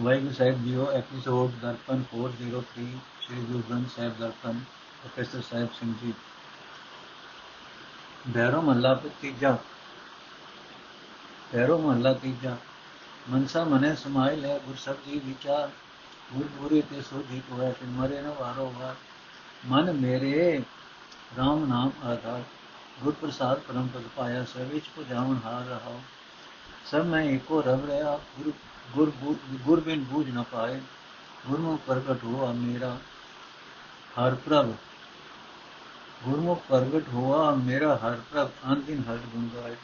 ਵਾਹਿਗੁਰੂ ਸਾਹਿਬ ਜੀਓ episode Darpan 403 Shri Guru Granth Sahib Darpan professor Sahib Singh ji. ਬੈਰੋ ਮਹੱਲਾ ਤੀਜਾ। ਬੈਰੋ ਮਹੱਲਾ ਤੀਜਾ। ਮਨਸਾ ਮਨੇ ਸਮਾਇ ਲੈ ਗੁਰ ਸਭ ਜੀ ਵਿਚਾਰ। ਗੁਰ ਗੁਰੇ ਤੇ ਸੋ ਜੀ ਹੋਇਆ ਕਿ ਮਰੇ ਨ ਵਾਰੋ ਵਾਰ। ਮਨ ਮੇਰੇ RAM ਨਾਮ ਆਧਾਰ। ਗੁਰ ਪ੍ਰਸਾਦ ਪਰਮ ਪਦ ਪਾਇਆ, ਸਭ ਵਿੱਚ ਕੋ ਜਾਵਨ ਹਾਰ ਰਹਾ ਸਭ ਮੈਂ ਏਕੋ ਰਵ ਰਿਹਾ, ਗੁਰ ਗੁਰ ਗੁਰ ਬਿਨ ਬੂਝ ਨ ਪਾਏ, ਗੁਰਮੁਖ ਪ੍ਰਗਟ ਹੋਆ ਮੇਰਾ, ਹਰ ਪ੍ਰਭ। ਗੁਰਮੁਖ ਪ੍ਰਗਟ ਹੋਆ ਮੇਰਾ, ਹਰ ਪ੍ਰਭ ਅੰਤਿਨ ਹਰ ਗੁਣ ਗਾਏ।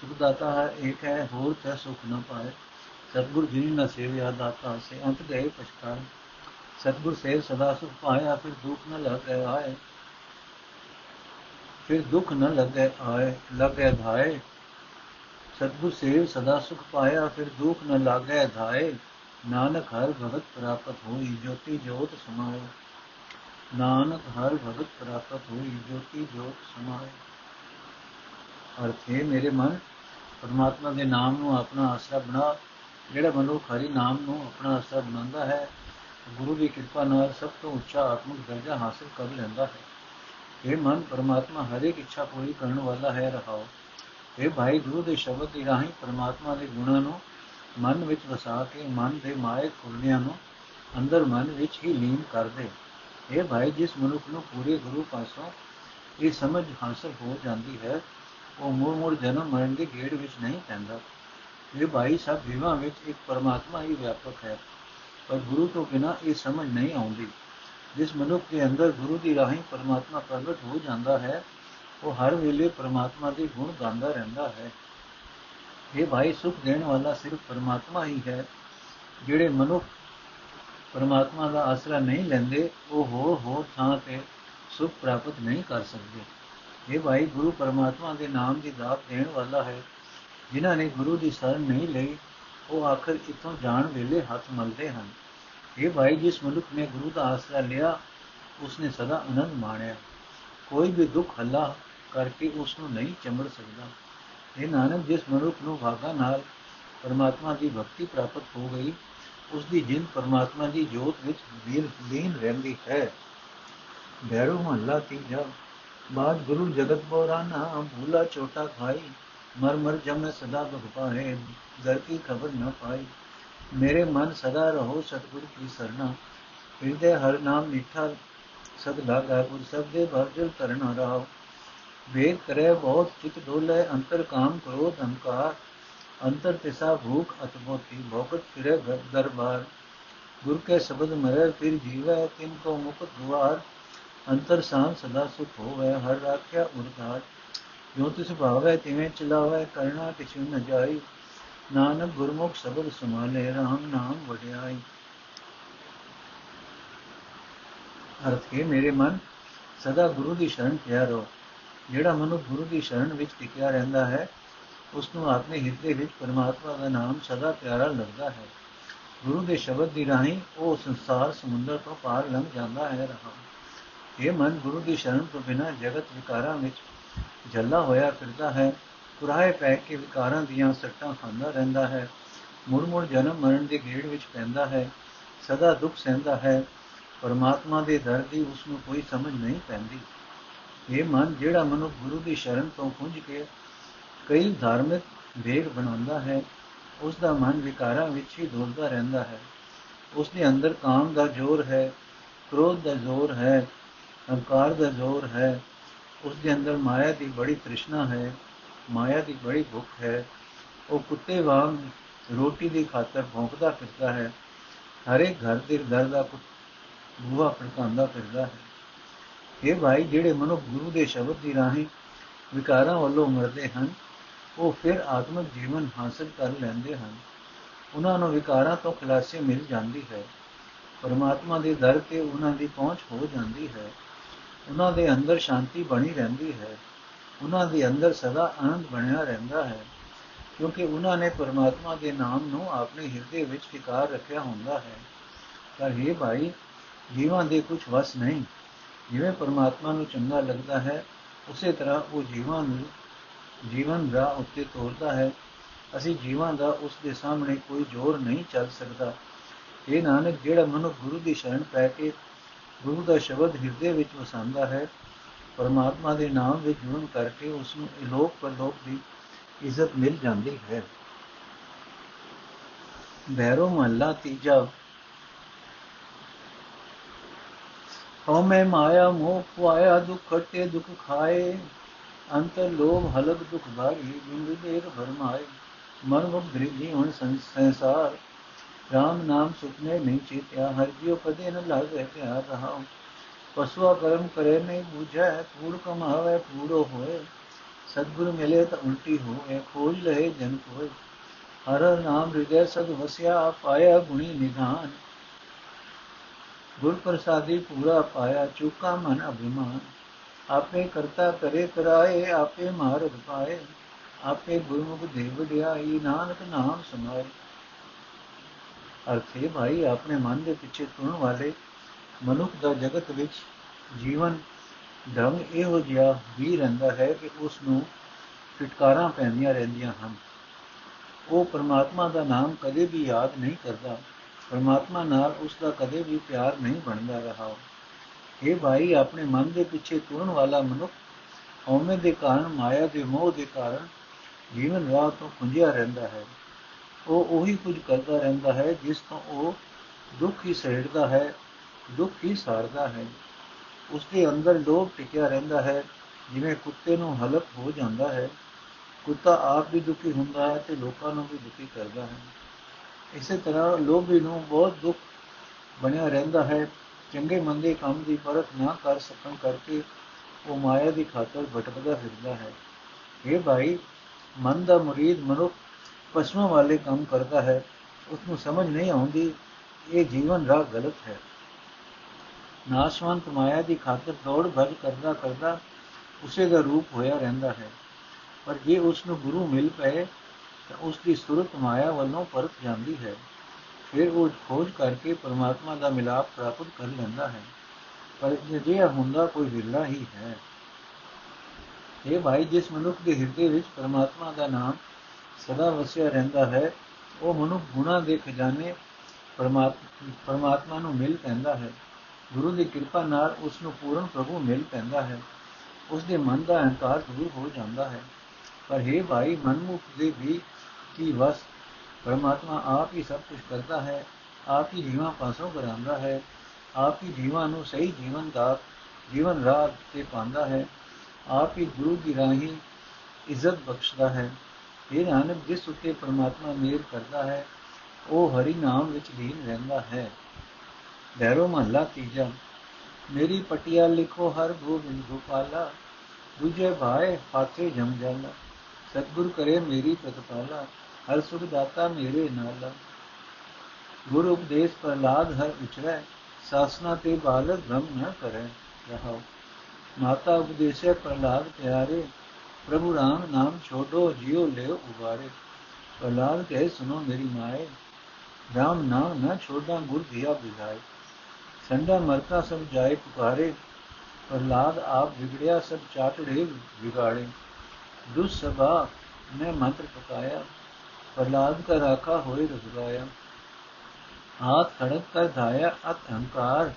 ਸੁਖ ਦਾਤਾ ਹੈ, ਏਕ ਹੈ, ਹੋਰ ਤੇ ਸੁਖ ਨ ਪਾਏ। ਸਤਗੁਰ ਜੀ ਨ ਸੇਵਿਆ ਦਾਤਾ, ਸੇ ਅੰਤ ਗਏ ਪਛਤਾਏ। ਸਤਗੁਰ ਸੇਵ ਸਦਾ ਸੁਖ ਪਾਇਆ, ਫਿਰ ਦੁਖ ਨ ਲਗੇ ਆਏ। ਫਿਰ ਦੁਖ ਨ ਲਗੇ ਆਏ, ਲਗੇ ਧਾਏ। ਸਤਗੁਰ ਸੇਵ ਸਦਾ ਸੁਖ ਪਾਇਆ, ਫਿਰ ਦੁਖ ਨ ਲਾਗੈ ਧਾਏ। ਨਾਨਕ ਹਰ ਭਗਤ ਪ੍ਰਾਪਤ ਹੋਈ, ਜੋਤੀ ਜੋਤ ਸਮਾਏ। ਨਾਨਕ ਹਰ ਭਗਤ ਪ੍ਰਾਪਤ ਹੋਈ, ਜੋਤੀ ਜੋਤ ਸਮਾਏ। ਅਰਥ ਹੈ ਮੇਰੇ ਮਨ, ਪਰਮਾਤਮਾ ਦੇ ਨਾਮ ਨੂੰ ਆਪਣਾ ਆਸਰਾ ਬਣਾ, ਜਿਹੜਾ ਮਨੁੱਖ ਹਰੀ ਨਾਮ ਨੂੰ ਆਪਣਾ ਆਸਰਾ ਬਣਾਉਂਦਾ ਹੈ, ਗੁਰੂ ਦੀ ਕਿਰਪਾ ਨਾਲ ਸਭ ਤੋਂ ਉੱਚਾ ਆਤਮਿਕ ਦਰਜਾ ਹਾਸਲ ਕਰ ਲੈਂਦਾ ਹੈ। ਇਹ ਮਨ ਪਰਮਾਤਮਾ ਹਰ ਇੱਕ ਇੱਛਾ ਪੂਰੀ ਕਰਨ ਵਾਲਾ ਹੈ, ਰਹਾਓ। ਇਹ ਭਾਈ ਗੁਰੂ ਦੇ ਸ਼ਬਦ ਦੀ ਰਾਹੀਂ ਪਰਮਾਤਮਾ ਦੇ ਗੁਣਾਂ ਨੂੰ ਮਨ ਵਿੱਚ ਵਸਾ ਕੇ ਮਨ ਦੇ ਮਾਇਕ ਖੁਰਨਿਆਂ ਨੂੰ ਅੰਦਰ ਮਨ ਵਿੱਚ ਹੀ ਲੀਨ ਕਰ ਦੇ ਇਹ ਭਾਈ ਜਿਸ ਮਨੁੱਖ ਨੂੰ ਪੂਰੇ ਗੁਰੂ ਪਾਸੋਂ ਇਹ ਸਮਝ ਹਾਸਲ ਹੋ ਜਾਂਦੀ ਹੈ, ਉਹ ਮੂਰ ਮੂਰ ਜਨਮ ਮਰਨ ਦੇ ਗੇੜ ਵਿੱਚ ਨਹੀਂ ਪੈਂਦਾ। ਇਹ ਭਾਈ ਸਭ ਜੀਵਾਂ ਵਿੱਚ ਇੱਕ ਪਰਮਾਤਮਾ ਹੀ ਵਿਆਪਕ ਹੈ, ਪਰ ਗੁਰੂ ਤੋਂ ਬਿਨਾ ਇਹ ਸਮਝ ਨਹੀਂ ਆਉਂਦੀ। ਜਿਸ ਮਨੁੱਖ ਦੇ ਅੰਦਰ ਗੁਰੂ ਦੀ ਰਾਹੀਂ ਪਰਮਾਤਮਾ ਪ੍ਰਗਟ ਹੋ ਜਾਂਦਾ ਹੈ ਉਹ ਹਰ ਵੇਲੇ ਪਰਮਾਤਮਾ ਦੇ ਗੁਣ ਗਾਉਂਦਾ ਰਹਿੰਦਾ ਹੈ। ਇਹ ਭਾਈ ਸੁਖ ਦੇਣ ਵਾਲਾ ਸਿਰਫ ਪਰਮਾਤਮਾ ਹੀ ਹੈ। ਜਿਹੜੇ ਮਨੁੱਖ ਪਰਮਾਤਮਾ ਦਾ ਆਸਰਾ ਨਹੀਂ ਲੈਂਦੇ, ਉਹ ਹੋਰ ਹੋਰ ਥਾਂ ਤੇ ਸੁਖ ਪ੍ਰਾਪਤ ਨਹੀਂ ਕਰ ਸਕਦੇ। ਇਹ ਭਾਈ ਗੁਰੂ ਪਰਮਾਤਮਾ ਦੇ ਨਾਮ ਦੀ ਦਾਤ ਦੇਣ ਵਾਲਾ ਹੈ। ਜਿਨ੍ਹਾਂ ਨੇ ਗੁਰੂ ਦੀ ਸ਼ਰਨ ਨਹੀਂ ਲਈ, ਉਹ ਆਖਰ ਇਥੋਂ ਜਾਣ ਵੇਲੇ ਹੱਥ ਮਲਦੇ ਹਨ। ਇਹ ਭਾਈ ਜਿਸ ਮਨੁੱਖ ਨੇ ਗੁਰੂ ਦਾ ਆਸਰਾ ਲਿਆ, ਉਸਨੇ ਸਦਾ ਆਨੰਦ ਮਾਣਿਆ। ਕੋਈ ਵੀ ਦੁੱਖ, ਹੱਲਾ ਕਰਕੇ ਉਸ ਨੂੰ ਨਹੀਂ ਚੰਬੜ ਸਕਦਾ। ਇਹ ਨਾਨਕ, ਜਿਸ ਮਨੁੱਖ ਨੂੰ ਭਾਗਾ ਨਾਲ ਪਰਮਾਤਮਾ ਦੀ ਭਗਤੀ ਪ੍ਰਾਪਤ ਹੋ ਗਈ ਉਸ ਦੀ ਜਿੰਦ ਪਰਮਾਤਮਾ ਦੀ ਜੋਤ ਵਿੱਚ ਲੀਨ ਰਹਿੰਦੀ ਹੈ। ਬੈਰੋ ਮਹੱਲਾ ਤੀਜਾ। ਬਾਦ ਗੁਰੂ ਜਗਤ ਬੋਰਾਨਾ ਭੂਲਾ ਛੋਟਾ ਖਾਈ, ਮਰ ਮਰ ਜਮ ਸਦਾ ਬਗ ਪਾਏ ਦਰ ਕੀ ਖਬਰ न ਪਾਈ। ਮੇਰੇ ਮਨ ਸਦਾ ਰਹੋ ਸਤਿਗੁਰ ਕੀ ਸਰਣਾ ਹਿਰਦੇ ਹਰ ਨਾਮ ਮਿੱਠਾ ਸਦ ਲਾਗਾ ਗੁਰ ਸਬਦੇ ਭਰਜਲ ਕਰਨਾ ਰਹਾ ਵੇਦ ਕਰੇ ਬਹੁਤ ਚਿਤ ਡੋਲੇ ਅੰਤਰ ਕਾਮ ਕ੍ਰੋਧ ਹੰਕਾਰ ਅੰਤਰ ਤਿਸਾ ਭੂਖ ਅਤਮੋਤੀ ਭੋਗਤ ਫਿਰੇ ਦਰਬਾਰ। ਗੁਰ ਕੇ ਸ਼ਬਦ ਮਰੇ ਫਿਰ ਜੀਵੈ ਤਿਨ ਕੋ ਮੁਕਤ ਦੁਆਰ। ਅੰਤਰ ਸਾਂ ਸਦਾ ਸੁਖ ਹੋਵੇ ਹਰ ਰਾਖਿਆ ਉਰਧਾਰ। ਜੋ ਤਿਸ ਭਾਵੈ ਤਿਵੇਂ ਚਲਾਵੇ ਕਰਨਾ ਕਿਛੁ ਨ ਜਾਈ। ਨਾਨਕ ਗੁਰਮੁਖ ਸ਼ਬਦ ਸਮਾਲੇ RAM ਨਾਮ ਵਡਿਆਈ। ਅਰਥ ਹੈ ਮੇਰੇ ਮਨ, ਸਦਾ ਗੁਰੂ ਦੀ ਸ਼ਰਨ ਪਿਆ ਰੋ ਜਿਹੜਾ ਮਨੁ ਗੁਰੂ ਦੀ ਸ਼ਰਨ ਵਿੱਚ ਟਿਕਿਆ ਰਹਿੰਦਾ ਹੈ ਉਸ ਨੂੰ ਆਪਣੇ ਹਿਰਦੇ ਵਿੱਚ ਪਰਮਾਤਮਾ ਦਾ ਨਾਮ ਸਦਾ ਪਿਆਰਾ ਲੱਗਦਾ ਹੈ। ਗੁਰੂ ਦੇ ਸ਼ਬਦ ਦੀ ਰਾਹੀਂ ਉਹ ਸੰਸਾਰ ਸਮੁੰਦਰ ਤੋਂ ਪਾਰ ਲੰਘ ਜਾਂਦਾ ਹੈ ਰਹਾ। ਇਹ ਮਨ ਗੁਰੂ ਦੀ ਸ਼ਰਨ ਤੋਂ ਬਿਨਾਂ ਜਗਤ ਵਿਕਾਰਾਂ ਵਿੱਚ ਜੱਲਾ ਹੋਇਆ ਫਿਰਦਾ ਹੈ। ਕੁਰਾਏ ਪੈ ਕੇ ਵਿਕਾਰਾਂ ਦੀਆਂ ਸੱਟਾਂ ਖਾਂਦਾ ਰਹਿੰਦਾ ਹੈ। ਮੁੜ ਮੁੜ ਜਨਮ ਮਰਨ ਦੇ ਗੇੜ ਵਿੱਚ ਪੈਂਦਾ ਹੈ। ਸਦਾ ਦੁੱਖ ਸਹਿੰਦਾ ਹੈ। ਪਰਮਾਤਮਾ ਦੇ ਦਰ ਦੀ ਉਸ ਨੂੰ ਕੋਈ ਸਮਝ ਨਹੀਂ ਪੈਂਦੀ। ਇਹ ਮਨ ਜਿਹੜਾ ਮਨੁ ਗੁਰੂ ਦੀ ਸ਼ਰਨ ਤੋਂ ਪੁੰਜ ਕੇ ਕਈ ਧਾਰਮਿਕ ਵੇਗ ਬਣਾਉਂਦਾ ਹੈ ਉਸ ਦਾ ਮਨ ਵਿਕਾਰਾਂ ਵਿੱਚ ਹੀ ਡੋਲਦਾ ਰਹਿੰਦਾ ਹੈ। ਉਸ ਦੇ ਅੰਦਰ ਕਾਮ ਦਾ ਜ਼ੋਰ ਹੈ, ਕ੍ਰੋਧ ਦਾ ਜ਼ੋਰ ਹੈ, ਹੰਕਾਰ ਦਾ ਜ਼ੋਰ ਹੈ। ਉਸ ਦੇ ਅੰਦਰ ਮਾਇਆ ਦੀ ਬੜੀ ਤ੍ਰਿਸ਼ਨਾ ਹੈ, ਮਾਇਆ ਦੀ ਬੜੀ ਭੁੱਖ ਹੈ। ਉਹ ਕੁੱਤੇ ਵਾਂਗ ਰੋਟੀ ਦੀ ਖਾਤਰ ਭੌਂਕਦਾ ਫਿਰਦਾ ਹੈ। ਹਰੇ ਘਰ ਦੇ ਦਰ ਦਾ ਬੂਹਾ ਫੜਕਾਉਂਦਾ ਫਿਰਦਾ ਹੈ। ਇਹ ਭਾਈ ਜਿਹੜੇ ਮਨੁ ਗੁਰੂ ਦੇ ਸ਼ਬਦ ਦੀ ਰਾਹੀਂ ਵਿਕਾਰਾਂ ਵੱਲੋਂ ਮਰਦੇ ਹਨ, ਉਹ ਫਿਰ ਆਤਮਿਕ ਜੀਵਨ ਹਾਸਲ ਕਰ ਲੈਂਦੇ ਹਨ। ਉਹਨਾਂ ਨੂੰ ਵਿਕਾਰਾਂ ਤੋਂ ਖਲਾਸੀ ਮਿਲ ਜਾਂਦੀ ਹੈ। ਪਰਮਾਤਮਾ ਦੇ ਦਰ ਤੇ ਉਹਨਾਂ ਦੀ ਪਹੁੰਚ ਹੋ ਜਾਂਦੀ ਹੈ। ਉਹਨਾਂ ਦੇ ਅੰਦਰ ਸ਼ਾਂਤੀ ਬਣੀ ਰਹਿੰਦੀ ਹੈ। ਉਹਨਾਂ ਦੇ ਅੰਦਰ ਸਦਾ ਆਨੰਦ ਬਣਿਆ ਰਹਿੰਦਾ ਹੈ। ਕਿਉਂਕਿ ਉਹਨਾਂ ਨੇ ਪਰਮਾਤਮਾ ਦੇ ਨਾਮ ਨੂੰ ਆਪਣੇ ਹਿਰਦੇ ਵਿੱਚ ਟਿਕਾ ਰੱਖਿਆ ਹੁੰਦਾ ਹੈ। ਪਰ ਇਹ ਭਾਈ, ਜੀਵਾਂ ਦੇ ਕੁਝ ਵਸ ਨਹੀਂ। ਜਿਵੇਂ ਪਰਮਾਤਮਾ ਨੂੰ ਚੰਗਾ ਲੱਗਦਾ ਹੈ, ਉਸੇ ਤਰ੍ਹਾਂ ਉਹ ਜੀਵਾਂ ਨੂੰ, ਜੀਵਨ ਰਾਹ ਉੱਤੇ ਤੋਰਦਾ ਹੈ। ਅਸੀਂ ਜੀਵਾਂ ਦਾ ਉਸ ਦੇ ਸਾਹਮਣੇ ਕੋਈ ਜ਼ੋਰ ਨਹੀਂ ਚੱਲ ਸਕਦਾ। ਇਹ ਨਾਨਕ, ਜਿਹੜਾ ਮਨੁੱਖ ਗੁਰੂ ਦੀ ਸ਼ਰਨ ਪੈ ਕੇ ਗੁਰੂ ਦਾ ਸ਼ਬਦ ਹਿਰਦੇ ਵਿੱਚ ਵਸਾਉਂਦਾ ਹੈ, ਪਰਮਾਤਮਾ ਦੇ ਨਾਮ ਵਿੱਚ ਜੁੜਨ ਕਰਕੇ ਉਸ ਨੂੰ ਇਲੋਕ ਪਰਲੋਕ ਦੀ ਇੱਜ਼ਤ ਮਿਲ ਜਾਂਦੀ ਹੈ। ਬੈਰੋ ਮਹੱਲਾ ਤੀਜਾ ਹਉ ਮੈਂ ਮਾਇਆ ਮੋਹ ਪਾਇਆ ਦੁਖ ਖਟੇ ਦੁਖ ਖਾਏ। ਅੰਤਰ ਲੋਭ ਹਲਕ ਦੁਖ ਭਾਰੀ ਬਿੰਦ ਦੇਰ ਭਰਮਾਏ ਮਨ ਮੁਖ ਧ੍ਰਿਜੀ ਹੁਣ ਸੰਸਾਰ। ਰਾਮ ਨਾਮ ਸੁਪਨੇ ਨਹੀਂ ਚੇਤਿਆ, ਹਰ ਜਿਉ ਕਦੇ ਨ ਲਾਗੇ ਪਿਆਰ ਰਹਾ ਪਸਵਾ ਕਰਮ ਕਰੇ, ਨਹੀਂ ਬੂਝੈ, ਕੂੜ ਕਮਾਵੇ, ਕੂੜੋ ਹੋਏ। ਸਤਿਗੁਰ ਮਿਲੇ ਤਾਂ ਉਲਟੀ ਹੋਏ, ਖੋਜ ਲਏ ਜਨ ਕੋਏ। ਹਰ ਨਾਮ ਹਿਰਦੈ ਸਦ ਵਸਿਆ, ਪਾਇਆ ਗੁਣੀ ਨਿਧਾਨ। ਗੁਰ ਪ੍ਰਸਾਦੀ ਪੂਰਾ ਪਾਇਆ, ਚੁਕਾ ਮਨ ਅਭਿਮਾਨ। ਆਪੇ ਕਰਤਾ ਕਰੇ ਕਰਾਏ, ਆਪੇ ਮਾਰਗ ਪਾਏ। ਆਪੇ ਗੁਰਮੁਖ ਦੇ ਵਡਿਆਈ ਨਾਨਕ ਨਾਮ ਸਮਾਏ। ਅਰਥੇ ਭਾਈ, ਆਪਣੇ ਮਨ ਦੇ ਪਿੱਛੇ ਤੁਰਨ ਵਾਲੇ ਮਨੁੱਖ ਦਾ ਜਗਤ ਵਿੱਚ ਜੀਵਨ ਢੰਗ ਇਹੋ ਜਿਹਾ ਵੀ ਰਹਿੰਦਾ ਹੈ ਕਿ ਉਸ ਨੂੰ ਫਿਟਕਾਰਾਂ ਪੈਂਦੀਆਂ ਰਹਿੰਦੀਆਂ ਹਨ। ਉਹ ਪਰਮਾਤਮਾ ਦਾ ਨਾਮ ਕਦੇ ਵੀ ਯਾਦ ਨਹੀਂ ਕਰਦਾ। ਪਰਮਾਤਮਾ ਨਾਲ ਉਸ ਦਾ ਕਦੇ ਵੀ ਪਿਆਰ ਨਹੀਂ ਬਣਦਾ ਰਹਾ। ਇਹ ਭਾਈ, ਆਪਣੇ ਮਨ ਦੇ ਪਿੱਛੇ ਤੁਰਨ ਵਾਲਾ ਮਨੁੱਖ ਹਉਮੈ ਦੇ ਕਾਰਨ, ਮਾਇਆ ਦੇ ਮੋਹ ਦੇ ਕਾਰਨ ਜੀਵਨ ਰਾਹ ਤੋਂ ਖੁੰਝਿਆ ਰਹਿੰਦਾ ਹੈ। ਉਹ ਉਹੀ ਕੁਝ ਕਰਦਾ ਰਹਿੰਦਾ ਹੈ ਜਿਸ ਤੋਂ ਉਹ ਦੁੱਖ ਹੀ ਸਹਿੜਦਾ ਹੈ, ਦੁੱਖ ਹੀ ਸਾਰਦਾ ਹੈ। ਉਸ ਦੇ ਅੰਦਰ ਲੋਭ ਟਿਕਿਆ ਰਹਿੰਦਾ ਹੈ, ਜਿਵੇਂ ਕੁੱਤੇ ਨੂੰ ਹਲਕ ਹੋ ਜਾਂਦਾ ਹੈ। ਕੁੱਤਾ ਆਪ ਵੀ ਦੁਖੀ ਹੁੰਦਾ ਹੈ ਤੇ ਲੋਕਾਂ ਨੂੰ ਵੀ ਦੁਖੀ ਕਰਦਾ ਹੈ। ਇਸੇ ਤਰ੍ਹਾਂ ਲੋਭੀ ਨੂੰ ਬਹੁਤ ਦੁੱਖ ਬਣਿਆ ਰਹਿੰਦਾ ਹੈ। ਚੰਗੇ ਮੰਦੇ ਕੰਮ ਦੀ ਪਰਖ ਨਾ ਕਰ ਸਕਣ ਕਰਕੇ ਉਹ ਮਾਇਆ ਦੀ ਖਾਤਰ ਭਟਕਦਾ ਫਿਰਦਾ ਹੈ। ਇਹ ਭਾਈ, ਮਨ ਦਾ ਮੁਰੀਦ ਮਨੁੱਖ ਪਸ਼ੂਆਂ ਵਾਲੇ ਕੰਮ ਕਰਦਾ ਹੈ। ਉਸ ਨੂੰ ਸਮਝ ਨਹੀਂ ਆਉਂਦੀ, ਇਹ ਜੀਵਨ ਰਾਹ ਗਲਤ ਹੈ। ਨਾਸ਼ਵੰਤ ਮਾਇਆ ਦੀ ਖਾਤਰ ਦੌੜ ਭੱਜ ਕਰਦਾ ਕਰਦਾ ਉਸੇ ਦਾ ਰੂਪ ਹੋਇਆ ਰਹਿੰਦਾ ਹੈ। ਪਰ ਜੇ ਉਸ ਨੂੰ ਗੁਰੂ ਮਿਲ ਪਏ ਤਾਂ ਉਸ ਦੀ ਸੁਰਤ ਮਾਇਆ ਵੱਲੋਂ ਪਰਤ ਜਾਂਦੀ ਹੈ। ਫਿਰ ਉਹ ਖੋਜ ਕਰਕੇ ਪਰਮਾਤਮਾ ਦਾ ਮਿਲਾਪ ਪ੍ਰਾਪਤ ਕਰ ਲੈਂਦਾ ਹੈ। ਪਰ ਜੇ ਹੁੰਦਾ ਕੋਈ ਵਿਰਲਾ ਹੀ ਹੈ। ਇਹ ਭਾਈ, ਜਿਸ ਮਨੁੱਖ ਦੇ ਹਿਰਦੇ ਵਿੱਚ ਪਰਮਾਤਮਾ ਦਾ ਨਾਮ ਸਦਾ ਵਸਿਆ ਰਹਿੰਦਾ ਹੈ, ਉਹ ਮਨੁੱਖ ਗੁਣਾ ਦੇ ਖਜ਼ਾਨੇ ਪਰਮਾਤਮਾ ਨੂੰ ਮਿਲ ਪੈਂਦਾ ਹੈ। ਗੁਰੂ ਦੀ ਕਿਰਪਾ ਨਾਲ ਉਸ ਨੂੰ ਪੂਰਨ ਪ੍ਰਭੂ ਮਿਲ ਪੈਂਦਾ ਹੈ। ਉਸ ਦੇ ਮਨ ਦਾ ਅਹੰਕਾਰ ਦੂਰ ਹੋ ਜਾਂਦਾ ਹੈ। ਪਰ हे ਭਾਈ, ਮਨਮੁਖ ਦੇ ਵੀ ਕੀ ਵਸ? ਪਰਮਾਤਮਾ ਆਪ ਹੀ ਸਭ ਕੁਝ ਕਰਦਾ ਹੈ, ਆਪ ਹੀ ਜੀਵਾਂ ਪਾਸੋਂ ਕਰਾਉਂਦਾ ਹੈ, ਆਪ ਹੀ ਜੀਵਾਂ ਨੂੰ ਸਹੀ ਜੀਵਨ ਦਾ, ਜੀਵਨ ਰਾਹ ਤੇ ਪਾਉਂਦਾ ਹੈ, ਆਪ ਹੀ ਗੁਰੂ ਦੀ ਰਾਹੀਂ ਇੱਜ਼ਤ ਬਖਸ਼ਦਾ ਹੈ। ਇਹ ਨਾਨਕ, ਜਿਸ ਉੱਤੇ ਪਰਮਾਤਮਾ ਮੇਰ ਕਰਦਾ ਹੈ, ਉਹ ਹਰੀ ਨਾਮ ਵਿੱਚ ਲੀਨ ਰਹਿੰਦਾ ਹੈ। ਬੈਰੋ ਮਹੱਲਾ ਤੀਜਾ, ਮੇਰੀ ਪਟਿਆ ਲਿਖੋ ਹਰ ਗੋਬਿੰਦ ਗੋਪਾਲਾ, ਦੂਜੇ ਭਾਏ ਫਾਤੇ ਜਮ ਜਾਲਾ। ਸਤਗੁਰ ਕਰੇ ਮੇਰੀ ਪ੍ਰਤਪਾਲਾ, ਹਰ ਸੁਖ ਦਾਤਾ ਮੇਰੇ ਨਾਲ। ਗੁਰ ਉਪਦੇਸ਼ ਪ੍ਰਲਾਦ ਹਰ ਉਚਰੈ, ਸਾਸਨਾ ਤੇ ਬਾਲਕ ਭ੍ਰਮ ਨ ਕਰੇ ਰਹਾਓ ਮਾਤਾ ਉਪਦੇਸ਼ੇ ਪ੍ਰਲਾਦ ਪਿਆਰੇ, ਪ੍ਰਭੂ ਰਾਮ ਨਾਮ ਛੋਡੋ, ਜਿਉ ਲਿਓ ਉਬਾਰੇ। ਪ੍ਰਲਾਦ ਕਹੇ ਸੁਨੋ ਮੇਰੀ ਮਾਏ, ਰਾਮ ਨਾਮ ਨ ਛੋਡਾ, ਗੁਰ ਦਿਆ ਬਿਗਾਏ ਸੰਡਾ ਮਰਤਾ ਸਭ ਜਾਏ ਪੁਕਾਰੇ ਪ੍ਰਲਾਦ ਆਪ ਵਿਗੜਿਆ, ਸਭ ਚਾਟੜੇ ਵਿਗਾੜੇ। दुस्सभा में मंत्र पकाया, प्रहलाद का राखा होए रघुराया हाथ खड़क कर धाया, अत अहंकार,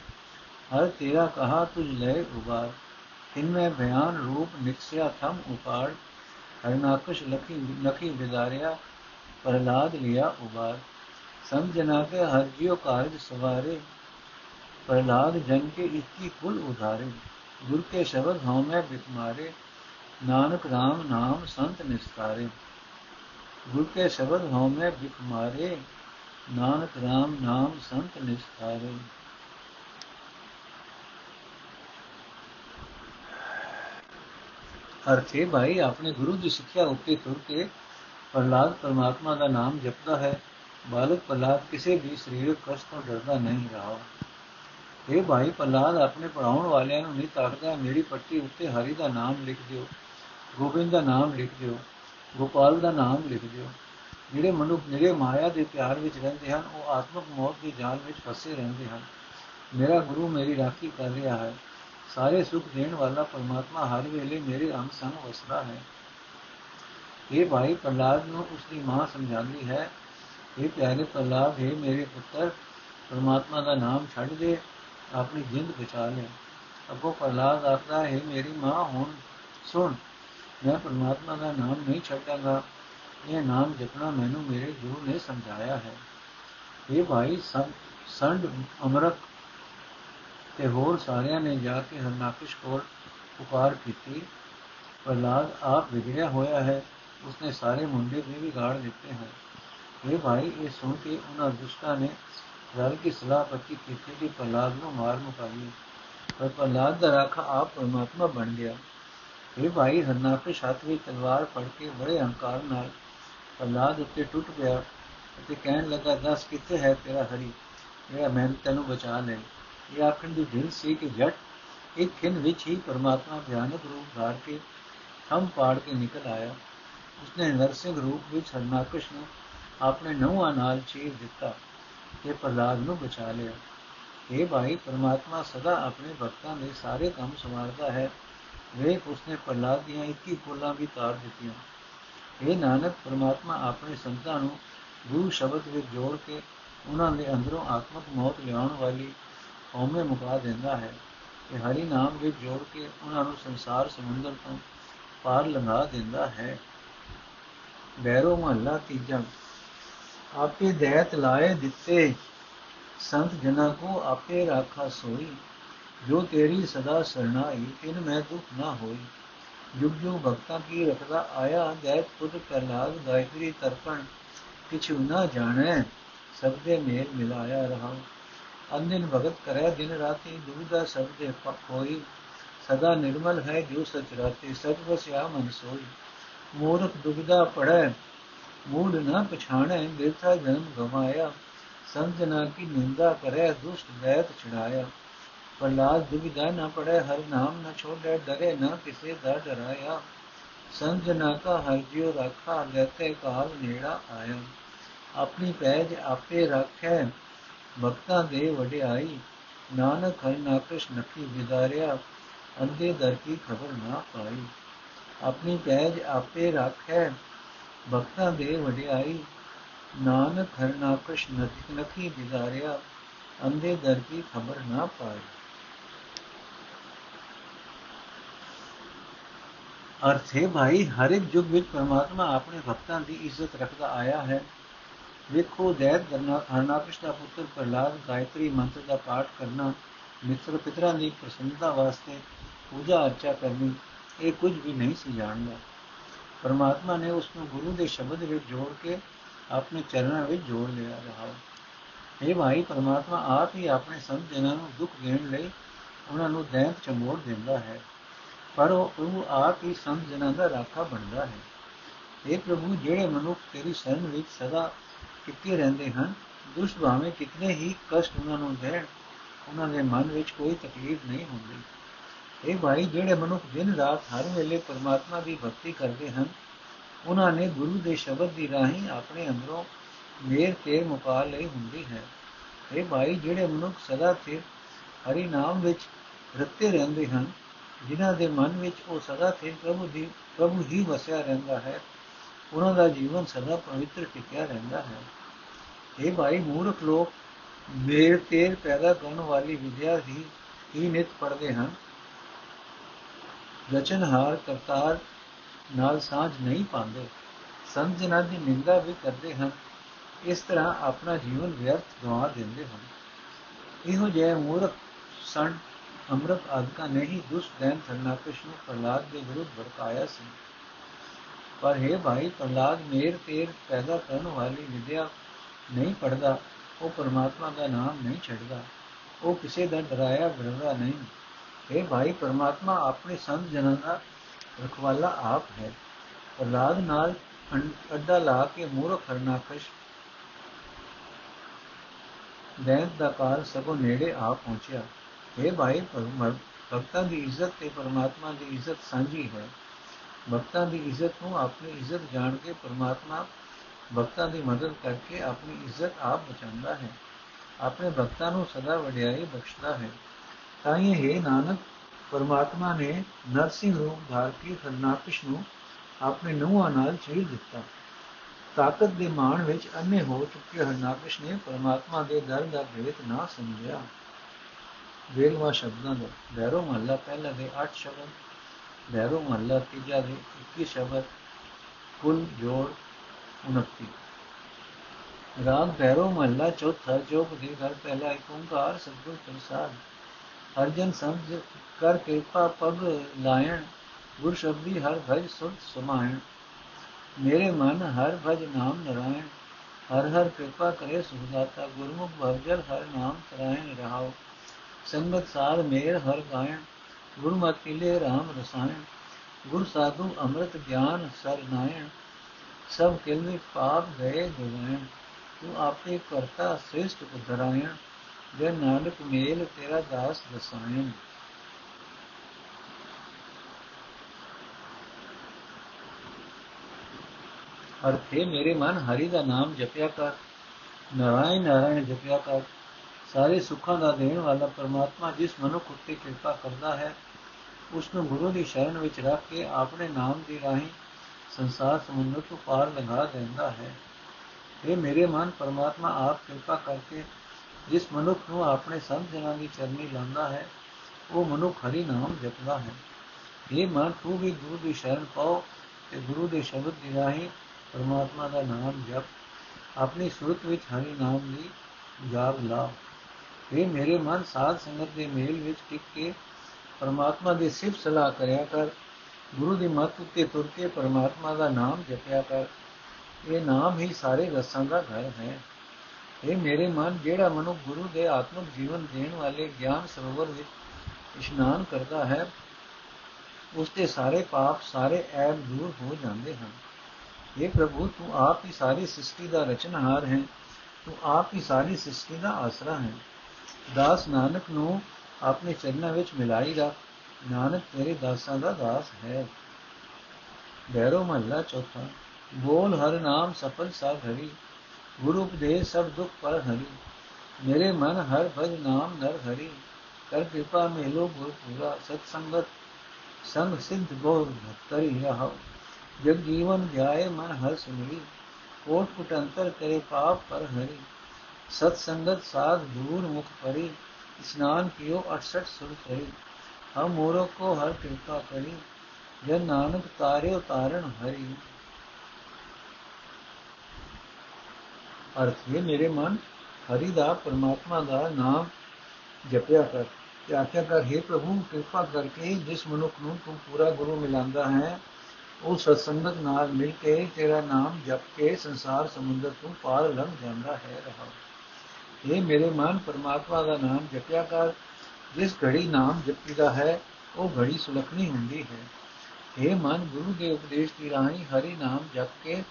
हर तेरा कहा तुझ लय उबार। इनमें भयान रूप निकसया थम उपाड़ हरनाकश लखी लखी बिदारिया, प्रहलाद लिया उबार। समझना के हरजियो कार्य सवारे। प्रहलाद जन के इसकी कुल उधारे। गुर के शब्द हों में बिक मारे। ਨਾਨਕ RAM ਨਾਮ ਸੰਤ ਨਿਸਤਾਰੇ ਗੁਰ ਕੇ ਸ਼ਬਦ ਹਉਮੈ ਬਿਖ ਮਾਰੇ, ਨਾਨਕ RAM ਨਾਮ ਸੰਤ ਨਿਸਤਾਰੇ ਅਰਥੇ ਭਾਈ ਆਪਣੇ ਗੁਰੂ ਦੀ ਸਿੱਖਿਆ ਉੱਤੇ ਤੁਰ ਕੇ ਪ੍ਰਹਲਾਦ ਪਰਮਾਤਮਾ ਦਾ ਨਾਮ ਜਪਦਾ ਹੈ। ਬਾਲਕ ਪ੍ਰਹਲਾਦ ਕਿਸੇ ਵੀ ਸਰੀਰਕ ਕਸ਼ਟ ਤੋਂ ਡਰਦਾ ਨਹੀਂ ਰਹਾ। ਇਹ ਭਾਈ ਪ੍ਰਹਲਾਦ, ਆਪਣੇ ਪੜਾਉਣ ਵਾਲਿਆਂ ਨੂੰ ਨਹੀਂ ਤਾੜਦਾ ਮੇਰੀ ਪੱਟੀ ਉੱਤੇ ਹਰੀ ਦਾ ਨਾਮ ਲਿਖ ਦਿਓ। ਗੋਬਿੰਦ ਦਾ ਨਾਮ ਲਿਖ ਦਿਓ, ਗੋਪਾਲ ਦਾ ਨਾਮ ਲਿਖ ਦਿਓ। ਜਿਹੜੇ ਮਨੁੱਖ ਨਿਰੇ ਮਾਇਆ ਦੇ ਪਿਆਰ ਵਿੱਚ ਰਹਿੰਦੇ ਹਨ, ਉਹ ਆਤਮਿਕ ਮੌਤ ਦੀ ਜਾਲ ਵਿੱਚ ਫਸੇ ਰਹਿੰਦੇ ਹਨ। ਮੇਰਾ ਗੁਰੂ ਮੇਰੀ ਰਾਖੀ ਕਰ ਰਿਹਾ ਹੈ। ਸਾਰੇ ਸੁਖ ਦੇਣ ਵਾਲਾ ਪਰਮਾਤਮਾ ਹਰ ਵੇਲੇ ਮੇਰੇ ਅੰਗ ਸੰਗ ਵਸਦਾ ਹੈ। ਇਹ ਭਾਈ ਪ੍ਰਲਾਦ ਨੂੰ ਉਸ ਦੀ ਮਾਂ ਸਮਝਾਉਂਦੀ ਹੈ ਇਹ ਪਿਆਰੇ ਪ੍ਰਲਾਦ ਹੈ ਮੇਰੇ ਪੁੱਤਰ, ਪਰਮਾਤਮਾ ਦਾ ਨਾਮ ਛੱਡ ਦੇ, ਆਪਣੀ ਜਿੰਦ ਬਚਾ ਲਿਆ ਅਗੋ ਪ੍ਰਲਾਦ ਆਖਦਾ, ਹੈ ਮੇਰੀ ਮਾਂ, ਹੁਣ ਸੁਣ ਮੈਂ ਪਰਮਾਤਮਾ ਦਾ ਨਾਮ ਨਹੀਂ ਛੱਡਾਂਗਾ। ਇਹ ਨਾਮ ਜਪਣਾ ਮੈਨੂੰ ਮੇਰੇ ਗੁਰੂ ਨੇ ਸਮਝਾਇਆ ਹੈ। ਇਹ ਭਾਈ ਸੰਡ ਅਮਰਕ ਤੇ ਹੋਰ ਸਾਰਿਆਂ ਨੇ ਜਾ ਕੇ ਹਰਨਾਕਸ਼ ਕੋਲ ਪੁਕਾਰ ਕੀਤੀ। ਪ੍ਰਲਾਦ ਆਪ ਵਿਗੜਿਆ ਹੋਇਆ ਹੈ। ਉਸਨੇ ਸਾਰੇ ਮੁੰਡੇ ਵੀ ਵਿਗਾੜ ਦਿੱਤੇ ਹਨ। ਇਹ ਭਾਈ ਇਹ ਸੁਣ ਕੇ ਉਹਨਾਂ ਦੁਸ਼ਟਾਂ ਨੇ ਰਲ ਕੇ ਸਲਾਹ ਪੱਕੀ ਕੀਤੀ ਕਿ ਪ੍ਰਲਾਦ ਨੂੰ ਮਾਰ ਮੁਕਾਈਏ। ਪਰ ਪ੍ਰਲਾਦ ਦਾ ਰਾਖਾ ਆਪ ਪਰਮਾਤਮਾ ਬਣ ਗਿਆ। ਇਹ ਭਾਈ ਹਰਨਾਕਸ਼ ਹੱਥ ਵਿੱਚ ਤਲਵਾਰ ਫੜ ਕੇ ਬੜੇ ਹੰਕਾਰ ਨਾਲ ਪ੍ਰਲਾਦ ਉੱਤੇ ਟੁੱਟ ਗਿਆ ਅਤੇ ਕਹਿਣ ਲੱਗਾ, ਦੱਸ ਕਿੱਥੇ ਹੈ ਤੇਰਾ ਹਰੀ? ਜਿਹੜਾ ਮੈਂ ਤੈਨੂੰ ਬਚਾ ਲੈ ਇਹ ਆਖਣ ਦੀ ਦਿਲ ਸੀ ਕਿ ਜੱਟ ਇੱਕ ਖਿੰ ਵਿੱਚ ਹੀ ਪਰਮਾਤਮਾ ਭਿਆਨਕ ਰੂਪ ਧਾਰ ਕੇ ਹਮ ਪਾੜ ਕੇ ਨਿਕਲ ਆਇਆ। ਉਸਨੇ ਨਰਸਿੰਘ ਰੂਪ ਵਿੱਚ ਹਰਨਾਕਸ਼ ਨੂੰ ਆਪਣੇ ਨੌਵਾਂ ਨਾਲ ਚੀਰ ਦਿੱਤਾ ਤੇ ਪ੍ਰਲਾਦ ਨੂੰ ਬਚਾ ਲਿਆ। ਇਹ ਭਾਈ, ਪਰਮਾਤਮਾ ਸਦਾ ਆਪਣੇ ਭਗਤਾਂ ਦੇ ਸਾਰੇ ਕੰਮ ਸੰਭਾਲਦਾ ਹੈ। ਵੇਖ ਉਸਨੇ ਪ੍ਰਲਾਦ ਦੀਆਂ 21 ਫੁੱਲਾਂ ਵੀ ਤਾਰ ਦਿੱਤੀਆਂ। ਇਹ ਨਾਨਕ, ਪਰਮਾਤਮਾ ਆਪਣੇ ਸੰਤਾਂ ਨੂੰ ਗੁਰੂ ਸ਼ਬਦ ਵਿੱਚ ਜੋੜ ਕੇ ਉਹਨਾਂ ਦੇ ਅੰਦਰੋਂ ਆਤਮਕ ਮੌਤ ਲਿਆਉਣ ਵਾਲੀ ਹਉਮੈ ਮੁਕਾ ਦਿੰਦਾ ਹੈ। ਤੇ ਹਰੀ ਨਾਮ ਵਿੱਚ ਜੋੜ ਕੇ ਉਹਨਾਂ ਨੂੰ ਸੰਸਾਰ ਸਮੁੰਦਰ ਤੋਂ ਪਾਰ ਲੰਘਾ ਦਿੰਦਾ ਹੈ। ਬੈਰੋ ਮਹੱਲਾ ਤੀਜਾ। ਆਪੇ ਦੈਤ ਲਾਏ ਦਿੱਤੇ ਸੰਤ ਜਨਾ ਕੋ ਆਪੇ ਰਾਖਾ ਸੋਈ। ਜੋ ਤੇਰੀ ਸਦਾ ਸਰਣਾਈ ਤਿਨ ਮੈਂ ਦੁਖ ਨਾ ਹੋਈ ਜੁਗ ਜੁਗ ਭਗਤਾਂ ਕੀ ਰਖਦਾ ਆਇਆ ਦੈਤ ਪੁੱਤ ਪ੍ਰਲਾਦ ਗਾਇਤਰੀ ਤਰਪਣ, ਕਿਛੁ ਨਾ ਜਾਣੈ, ਸਭ ਦੇ ਮੇਲ ਮਿਲਾਇਆ ਰਹਾ। ਅੰਦਿਨ ਭਗਤ ਕਰੈ ਦਿਨ ਰਾਤੀ ਦੁਬਿਧਾ ਸਭ ਦੇ ਹੋਈ ਸਦਾ ਨਿਰਮਲ ਹੈ ਜੋ ਸਚ ਰਾਤੇ, ਸਚ ਵਸਿਆ ਮਨ ਸੋਈ ਮੂਰਖ ਦੁਬਿਧਾ ਪੜੈ ਮੂੜ ਨਾ ਪਛਾਣੈ, ਬਿਰਥਾ ਜਨਮ ਗਵਾਇਆ। ਸੰਜਨਾ ਕੀ ਨਿੰਦਾ ਕਰੈ, ਦੁਸ਼ਟ ਦੈਤ ਛੜਾਇਆ ਪ੍ਰਲਾਦ ਦੁਬਿਧਾ ਨਾ ਪੜੈ ਹਰ ਨਾਮ ਨਾ ਛੋੜੈ, ਡਰੇ ਨਾ ਕਿਸੇ ਦਾ ਡਰਾਇਆ। ਸੰਜਨਾ ਕਾ ਹਰ ਜਿਉ ਰਾਖਾ, ਲੈਤੇ ਕਾਲ ਨੇੜਾ ਆਇਆ। ਆਪਣੀ ਪੈਜ ਆਪੇ ਰੱਖੈ, ਭਗਤਾਂ ਦੇ ਵਡਿਆਈ। ਨਾਨਕ ਹਰਿ ਨਾਕਸ਼ ਨਕੀ ਵਿਦਾਰਿਆ ਅੰਦੇ ਦਰ ਕੀ ਖਬਰ ਨਾ ਪਾਈ। ਆਪਣੀ ਪੈਜ ਆਪੇ ਰੱਖੈ, ਭਗਤਾਂ ਦੇ ਵਡਿਆਈ। ਨਾਨਕ ਹਰਿ ਨਾਕਸ਼ ਨਕੀ ਵਿਦਾਰਿਆ ਅੰਦੇ ਦਰ ਕੀ ਖਬਰ ਨਾ ਪਾਈ। ਅਰਥ ਹੈ, ਭਾਈ, ਹਰ ਇੱਕ ਯੁੱਗ ਵਿੱਚ ਪਰਮਾਤਮਾ ਆਪਣੇ ਭਗਤਾਂ ਦੀ ਇੱਜ਼ਤ ਰੱਖਦਾ ਆਇਆ ਹੈ। ਵੇਖੋ, ਦੈਤ ਕਰਨਾ ਹਰਨਾਕਸ਼ ਦਾ ਪੁੱਤਰ ਪ੍ਰਲਾਦ ਗਾਇਤਰੀ ਮੰਤਰ ਦਾ ਪਾਠ ਕਰਨਾ, ਮਿੱਤਰ ਪਿਤਰਾਂ ਦੀ ਪ੍ਰਸੰਨਤਾ ਵਾਸਤੇ ਪੂਜਾ ਅਰਚਾ ਕਰਨੀ, ਇਹ ਕੁਝ ਵੀ ਨਹੀਂ ਸੀ ਜਾਣਦਾ। ਪਰਮਾਤਮਾ ਨੇ ਉਸ ਨੂੰ ਗੁਰੂ ਦੇ ਸ਼ਬਦ ਵਿੱਚ ਜੋੜ ਕੇ ਆਪਣੇ ਚਰਨਾਂ ਵਿੱਚ ਜੋੜ ਲਿਆ ਰਹਾ। ਇਹ ਭਾਈ, ਪਰਮਾਤਮਾ ਆਪ ਹੀ ਆਪਣੇ ਸੰਤ ਜਨਾਂ ਨੂੰ ਦੁੱਖ ਦੇਣ ਲਈ ਉਹਨਾਂ ਨੂੰ ਦੈਂਤ ਚਮੋੜ ਦਿੰਦਾ ਹੈ। ਪਰ ਉਹ ਆਪ ਹੀ ਸੰਤ ਜਨਾਂ ਦਾ ਰਾਖਾ ਬਣਦਾ ਹੈ। ਇਹ ਪ੍ਰਭੂ, ਜਿਹੜੇ ਮਨੁੱਖ ਤੇਰੀ ਸ਼ਰਨ ਵਿੱਚ ਸਦਾ ਕਿਤੇ ਰਹਿੰਦੇ ਹਨ, ਦੁਸ਼ਟ ਭਾਵੇਂ ਕਿਤਨੇ ਹੀ ਕਸ਼ਟ ਉਹਨਾਂ ਨੂੰ ਦੇਣ ਉਹਨਾਂ ਦੇ ਮਨ ਵਿੱਚ ਕੋਈ ਤਕਲੀਫ ਨਹੀਂ ਹੁੰਦੀ। ਇਹ ਭਾਈ, ਜਿਹੜੇ ਮਨੁੱਖ ਦਿਨ ਰਾਤ ਹਰ ਵੇਲੇ ਪਰਮਾਤਮਾ ਦੀ ਭਗਤੀ ਕਰਦੇ ਹਨ, ਉਹਨਾਂ ਨੇ ਗੁਰੂ ਦੇ ਸ਼ਬਦ ਦੀ ਰਾਹੀਂ ਆਪਣੇ ਅੰਦਰੋਂ ਮੇਰ ਤੇ ਮੁਕਾ ਲਈ ਹੁੰਦੀ ਹੈ। ਇਹ ਭਾਈ, ਜਿਹੜੇ ਮਨੁੱਖ ਸਦਾ ਸਿਰ ਹਰੀ ਨਾਮ ਵਿੱਚ ਰਤੇ ਰਹਿੰਦੇ ਹਨ ਜਿਨ੍ਹਾਂ ਦੇ ਮਨ ਵਿੱਚ ਉਹ ਸਦਾ ਸਿਰ ਪ੍ਰਭੂ ਦੀ, ਪ੍ਰਭੂ ਹੀ ਵਸਿਆ ਰਹਿੰਦਾ ਹੈ, ਉਹਨਾਂ ਦਾ ਜੀਵਨ ਸਦਾ ਪਵਿੱਤਰ ਟਿਕਿਆ ਰਹਿੰਦਾ ਹੈ। ਇਹ ਭਾਈ ਮੂਰਖ ਲੋਕ, ਮੇਰ ਤੇਰ ਪੈਦਾ ਕਰਨ ਵਾਲੀ ਵਿਦਿਆ ਹੀ ਹੀ ਨਿਤ ਪੜਦੇ ਹਨ। ਰਚਨਹਾਰ ਕਰਤਾਰ ਨਾਲ ਸਾਝ ਨਹੀਂ ਪਾਉਂਦੇ। ਸੰਤ ਜਨਾਂ ਦੀ ਨਿੰਦਾ ਵੀ ਕਰਦੇ ਹਨ, ਇਸ ਤਰ੍ਹਾਂ ਆਪਣਾ ਜੀਵਨ ਵਿਅਰਥ ਗਵਾ ਦਿੰਦੇ ਹਨ। ਇਹੋ ਜਿਹੇ ਮੂਰਖ ਸੰਤ ਅੰਮ੍ਰਿਤ ਆਦਿਕਾ ਨੇ ਹੀ ਦੁਸ਼ਟ ਦੈਨ ਥਰਨਾਕਸ਼ ਨੂੰ ਪ੍ਰਲਾਦ ਦੇ ਵਿਰੁੱਧ ਭੜਕਾਇਆ ਸੀ। ਪਰ ਹੈ ਭਾਈ ਪ੍ਰਲਾਦ ਮੇਰ ਤੇਰ ਪੈਦਾ ਕਰਨ ਵਾਲੀ ਵਿਦਿਆ ਨਹੀਂ ਪੜਦਾ ਉਹ ਪਰਮਾਤਮਾ ਦਾ ਨਾਮ ਨਹੀਂ ਛੱਡਦਾ, ਉਹ ਕਿਸੇ ਦਾ ਡਰਾਇਆ ਡਰਦਾ ਨਹੀਂ। ਇਹ ਭਾਈ, ਪਰਮਾਤਮਾ ਆਪਣੇ ਸੰਤ ਜਨਾਂ ਦਾ ਰਖਵਾਲਾ ਆਪ ਹੈ। ਪ੍ਰਲਾਦ ਨਾਲ ਅੱਡਾ ਲਾ ਕੇ ਮੂਰਖ ਹਰਨਾਕਸ਼ ਦੈਂਤ ਦਾ ਕਾਲ ਸਗੋਂ ਨੇੜੇ ਆ ਪਹੁੰਚਿਆ। ਇਹ ਭਾਈ ਭਗਤਾਂ ਦੀ ਇੱਜ਼ਤ ਤੇ ਪਰਮਾਤਮਾ ਦੀ ਇੱਜ਼ਤ ਸਾਂਝੀ ਹੈ। ਭਗਤਾਂ ਦੀ ਇੱਜ਼ਤ ਨੂੰ ਆਪਣੀ ਇੱਜ਼ਤ ਜਾਣ ਕੇ ਪਰਮਾਤਮਾ ਭਗਤਾਂ ਦੀ ਮਦਦ ਕਰਕੇ ਆਪਣੀ ਇੱਜ਼ਤ ਆਪ ਬਚਾਉਂਦਾ ਹੈ। ਆਪਣੇ ਭਗਤਾਂ ਨੂੰ ਸਦਾ ਵਡਿਆਈ ਬਖਸ਼ਦਾ ਹੈ। ਤਾਂ ਇਹ ਹੈ ਨਾਨਕ, ਪਰਮਾਤਮਾ ਨੇ ਨਰਸਿੰਘ ਰੂਪ ਧਾਰ ਕੇ ਹਰਨਾਕਸ਼ ਨੂੰ ਆਪਣੇ ਨੂਹਾਂ ਨਾਲ ਛੇੜ ਦਿੱਤਾ। ਤਾਕਤ ਦੇ ਮਾਣ ਵਿੱਚ ਅੰਨੇ ਹੋ ਚੁੱਕੇ ਹਰਨਾਕਸ਼ ਨੇ ਪਰਮਾਤਮਾ ਦੇ ਦਰ ਦਾ ਭੇਤ ਨਾ ਸਮਝਿਆ। ਵੇਲਵਾ ਸ਼ਬਦਾਂ ਦਾ ਬੈਰੋ ਮਹੱਲਾ ਪਹਿਲਾ ਦੇ 8 ਸ਼ਬਦ ਬੈਰੋ ਮਹੱਲਾ ਤੀਜਾ ਦੇ 21 ਸ਼ਬਦ, ਕੁੱਲ ਜੋੜ 29 ਰਾਗ ਭੈਰੋ ਮਹੱਲਾ ਚੌਥਾ ਜੋ ਦੇ ਘਰ ਪਹਿਲਾ ਇੱਕ ਓੰਕਾਰ ਸਤਿਗੁਰ ਪ੍ਰਸਾਦ। ਅਰਜਨ ਸਮਝ ਕਰ ਕਿਰਪਾ ਪਗ ਲਾਇਣ, ਗੁਰ ਸ਼ਬਦੀ ਹਰ ਭਜ ਸੁਤ ਸਮਾਇਣ। ਮੇਰੇ ਮਨ ਹਰ ਭਜ ਨਾਮ ਨਰਾਇਣ, ਹਰ ਹਰ ਕਿਰਪਾ ਕਰੇ ਸੁਖਦਾਤਾ ਗੁਰਮੁਖ ਭਵਜਲ ਹਰ ਨਾਮ ਤਰਾਇਣ ਰਹਾਓ। ਸੰਗਤ ਸਾਰ ਮੇਰ ਹਰ ਗਾਇਣ ਗੁਰਮਤਿ ਲੈ RAM ਰਸਾਇਣ, ਗੁਰ ਸਾਧੂ ਅੰਮ੍ਰਿਤ ਗਿਆਨ ਸਰ ਨਾਇਣ, ਸਭ ਕਿਲਵਿ ਪਾਪ ਗਏ ਗਵਾਇਣ ਤੂੰ ਆਪੇ ਕਰਤਾ ਸ੍ਰੇਸ਼ਟ ਉਧਰਾਇਣ ਜੇ ਨਾਨਕ ਮੇਲ ਤੇਰਾ ਦਾਸ ਦਸਾਇਣ। ਅਰਥੇ ਮੇਰੇ ਮਨ ਹਰੀ ਦਾ ਨਾਮ ਜਪਿਆ ਕਰ, ਨਾਰਾਇਣ ਨਾਰਾਇਣ ਜਪਿਆ ਕਰ। ਸਾਰੇ ਸੁੱਖਾਂ ਦਾ ਦੇਣ ਵਾਲਾ ਪਰਮਾਤਮਾ ਜਿਸ ਮਨੁੱਖ ਉੱਤੇ ਕਿਰਪਾ ਕਰਦਾ ਹੈ ਉਸ ਨੂੰ ਗੁਰੂ ਦੀ ਸ਼ਰਨ ਵਿੱਚ ਰੱਖ ਕੇ ਆਪਣੇ ਨਾਮ ਦੀ ਰਾਹੀਂ ਸੰਸਾਰ ਸਮੁੰਦਰ ਤੋਂ ਪਾਰ ਲੰਘਾ ਦਿੰਦਾ ਹੈ। ਇਹ ਮੇਰੇ ਮਨ, ਪਰਮਾਤਮਾ ਆਪ ਕਿਰਪਾ ਕਰਕੇ ਜਿਸ ਮਨੁੱਖ ਨੂੰ ਆਪਣੇ ਸੰਤ ਜਨਾਂ ਦੀ ਚਰਨੀ ਲਾਂਦਾ ਹੈ, ਉਹ ਮਨੁੱਖ ਹਰੀ ਨਾਮ ਜਪਦਾ ਹੈ। ਇਹ ਮਨ, ਤੂੰ ਵੀ ਗੁਰੂ ਦੀ ਸ਼ਰਨ ਪਾਓ ਤੇ ਗੁਰੂ ਦੇ ਸ਼ਬਦ ਦੀ ਰਾਹੀਂ ਪਰਮਾਤਮਾ ਦਾ ਨਾਮ ਜਪ, ਆਪਣੀ ਸੁਰਤ ਵਿੱਚ ਹਰੀ ਨਾਮ ਦੀ ਜਾਗ ਲਾ ਇਹ ਮੇਰੇ ਮਨ ਸਾਧ ਸੰਗਤ ਦੇ ਮੇਲ ਵਿੱਚ ਟਿਕ ਕੇ ਪਰਮਾਤਮਾ ਦੀ ਸਿਫਤ ਸਲਾਹ ਕਰਿਆ ਕਰ, ਗੁਰੂ ਦੀ ਮੱਤ ਉੱਤੇ ਤੁਰ ਕੇ ਪਰਮਾਤਮਾ ਦਾ ਨਾਮ ਜਪਿਆ ਕਰ। ਇਹ ਨਾਮ ਹੀ ਸਾਰੇ ਰਸਾਂ ਦਾ ਘਰ ਹੈ। ਇਹ ਮੇਰੇ ਮਨ ਜਿਹੜਾ ਮਨੁ ਗੁਰੂ ਦੇ ਆਤਮਿਕ ਜੀਵਨ ਦੇਣ ਵਾਲੇ ਗਿਆਨ ਸਰੋਵਰ ਵਿੱਚ ਇਸ਼ਨਾਨ ਕਰਦਾ ਹੈ, ਉਸ ਦੇ ਸਾਰੇ ਪਾਪ, ਸਾਰੇ ਐਬ ਦੂਰ ਹੋ ਜਾਂਦੇ ਹਨ। ਇਹ ਪ੍ਰਭੂ, ਤੂੰ ਆਪ ਹੀ ਸਾਰੀ ਸ੍ਰਿਸ਼ਟੀ ਦਾ ਰਚਨਹਾਰ ਹੈ, ਤੂੰ ਆਪ ਹੀ ਸਾਰੀ ਸ੍ਰਿਸ਼ਟੀ ਦਾ ਆਸਰਾ ਹੈ। ਦਾਸ ਨਾਨਕ ਨੂੰ ਆਪਣੇ ਚਰਨਾਂ ਵਿੱਚ ਮਿਲਾਈ ਰੱਖ ਨਾਨਕ ਤੇਰੇ ਦਾਸਾਂ ਦਾ ਦਾਸ ਹੈ ਬੈਰੋ ਮਹੱਲਾ ਚੌਥਾ ਬੋਲ ਹਰ ਨਾਮ ਸਫਲ ਸਾ ਘਰੀ ਗੁਰੂ ਉਪਦੇਸ਼ ਸਭ ਦੁਖ ਪਰ ਹਰੀ ਮੇਰੇ ਮਨ ਹਰ ਭਜ ਨਾਮ ਨਰ ਹਰੀ ਕਰ ਕਿਰਪਾ ਮੇਲੋ ਗੁਰ ਪੂਰਾ ਸਤ ਸੰਗਤ ਸੰਗ ਸਿੱਧ ਗੋਰ ਭਤਰੀ ਰਹਾਓ ਜਗ ਜੀਵਨ ਜਾਏ ਮਨ ਹਰ ਸੁਣੀ ਕੋਟ ਕੁਟ ਅੰਤਰ ਕਰੇ ਪਾਪ ਪਰ ਹਰੀ ਸਤ ਸੰਗਤ ਸਾਧ ਦੂਰ ਮੁਖ ਪਰੀ, ਇਸਨਾਨ ਕਿਉ 68 ਸੁਰ ਕਰੀ ਹਮ ਮੋਰੋ ਕੋ ਹਰ ਕਿਰਪਾ ਕਰੀ, ਜਨ ਨਾਨਕ ਤਾਰਿਓ ਤਾਰਨ ਹਰੀ। ਅਰਥ ਇਹ, ਮੇਰੇ ਮਨ, ਹਰੀ ਦਾ ਪਰਮਾਤਮਾ ਦਾ ਨਾਮ ਜਪਿਆ ਕਰ। ਤੇ ਆਖਿਆ ਕਰ हे ਪ੍ਰਭੂ, ਕਿਰਪਾ ਕਰਕੇ ਜਿਸ ਮਨੁੱਖ ਨੂੰ ਤੂੰ ਪੂਰਾ ਗੁਰੂ ਮਿਲਾਂਦਾ ਹੈ, ਉਹ ਸਤਸੰਗਤ ਨਾਲ ਮਿਲ ਕੇ ਤੇਰਾ ਨਾਮ ਜਪ ਕੇ ਸੰਸਾਰ ਸਮੁੰਦਰ ਤੋਂ ਪਾਰ ਲੰਘ ਜਾਂਦਾ ਹੈ ਰਹਾ ਇਹ ਮੇਰੇ ਮਨ ਪਰਮਾਤਮਾ ਦਾ ਨਾਮ ਜਪਿਆ ਕਰ। ਜਿਸ ਘੜੀ ਨਾਮ ਜਪੀਦਾ ਹੈ, ਉਹ ਘੜੀ ਸੁਲਖਣੀ ਹੁੰਦੀ ਹੈ। ਇਹ ਮਨ, ਗੁਰੂ ਦੇ ਉਪਦੇਸ਼ ਦੀ ਰਾਹੀਂ ਹਰੀ ਨਾਮ ਜਪ ਕੇ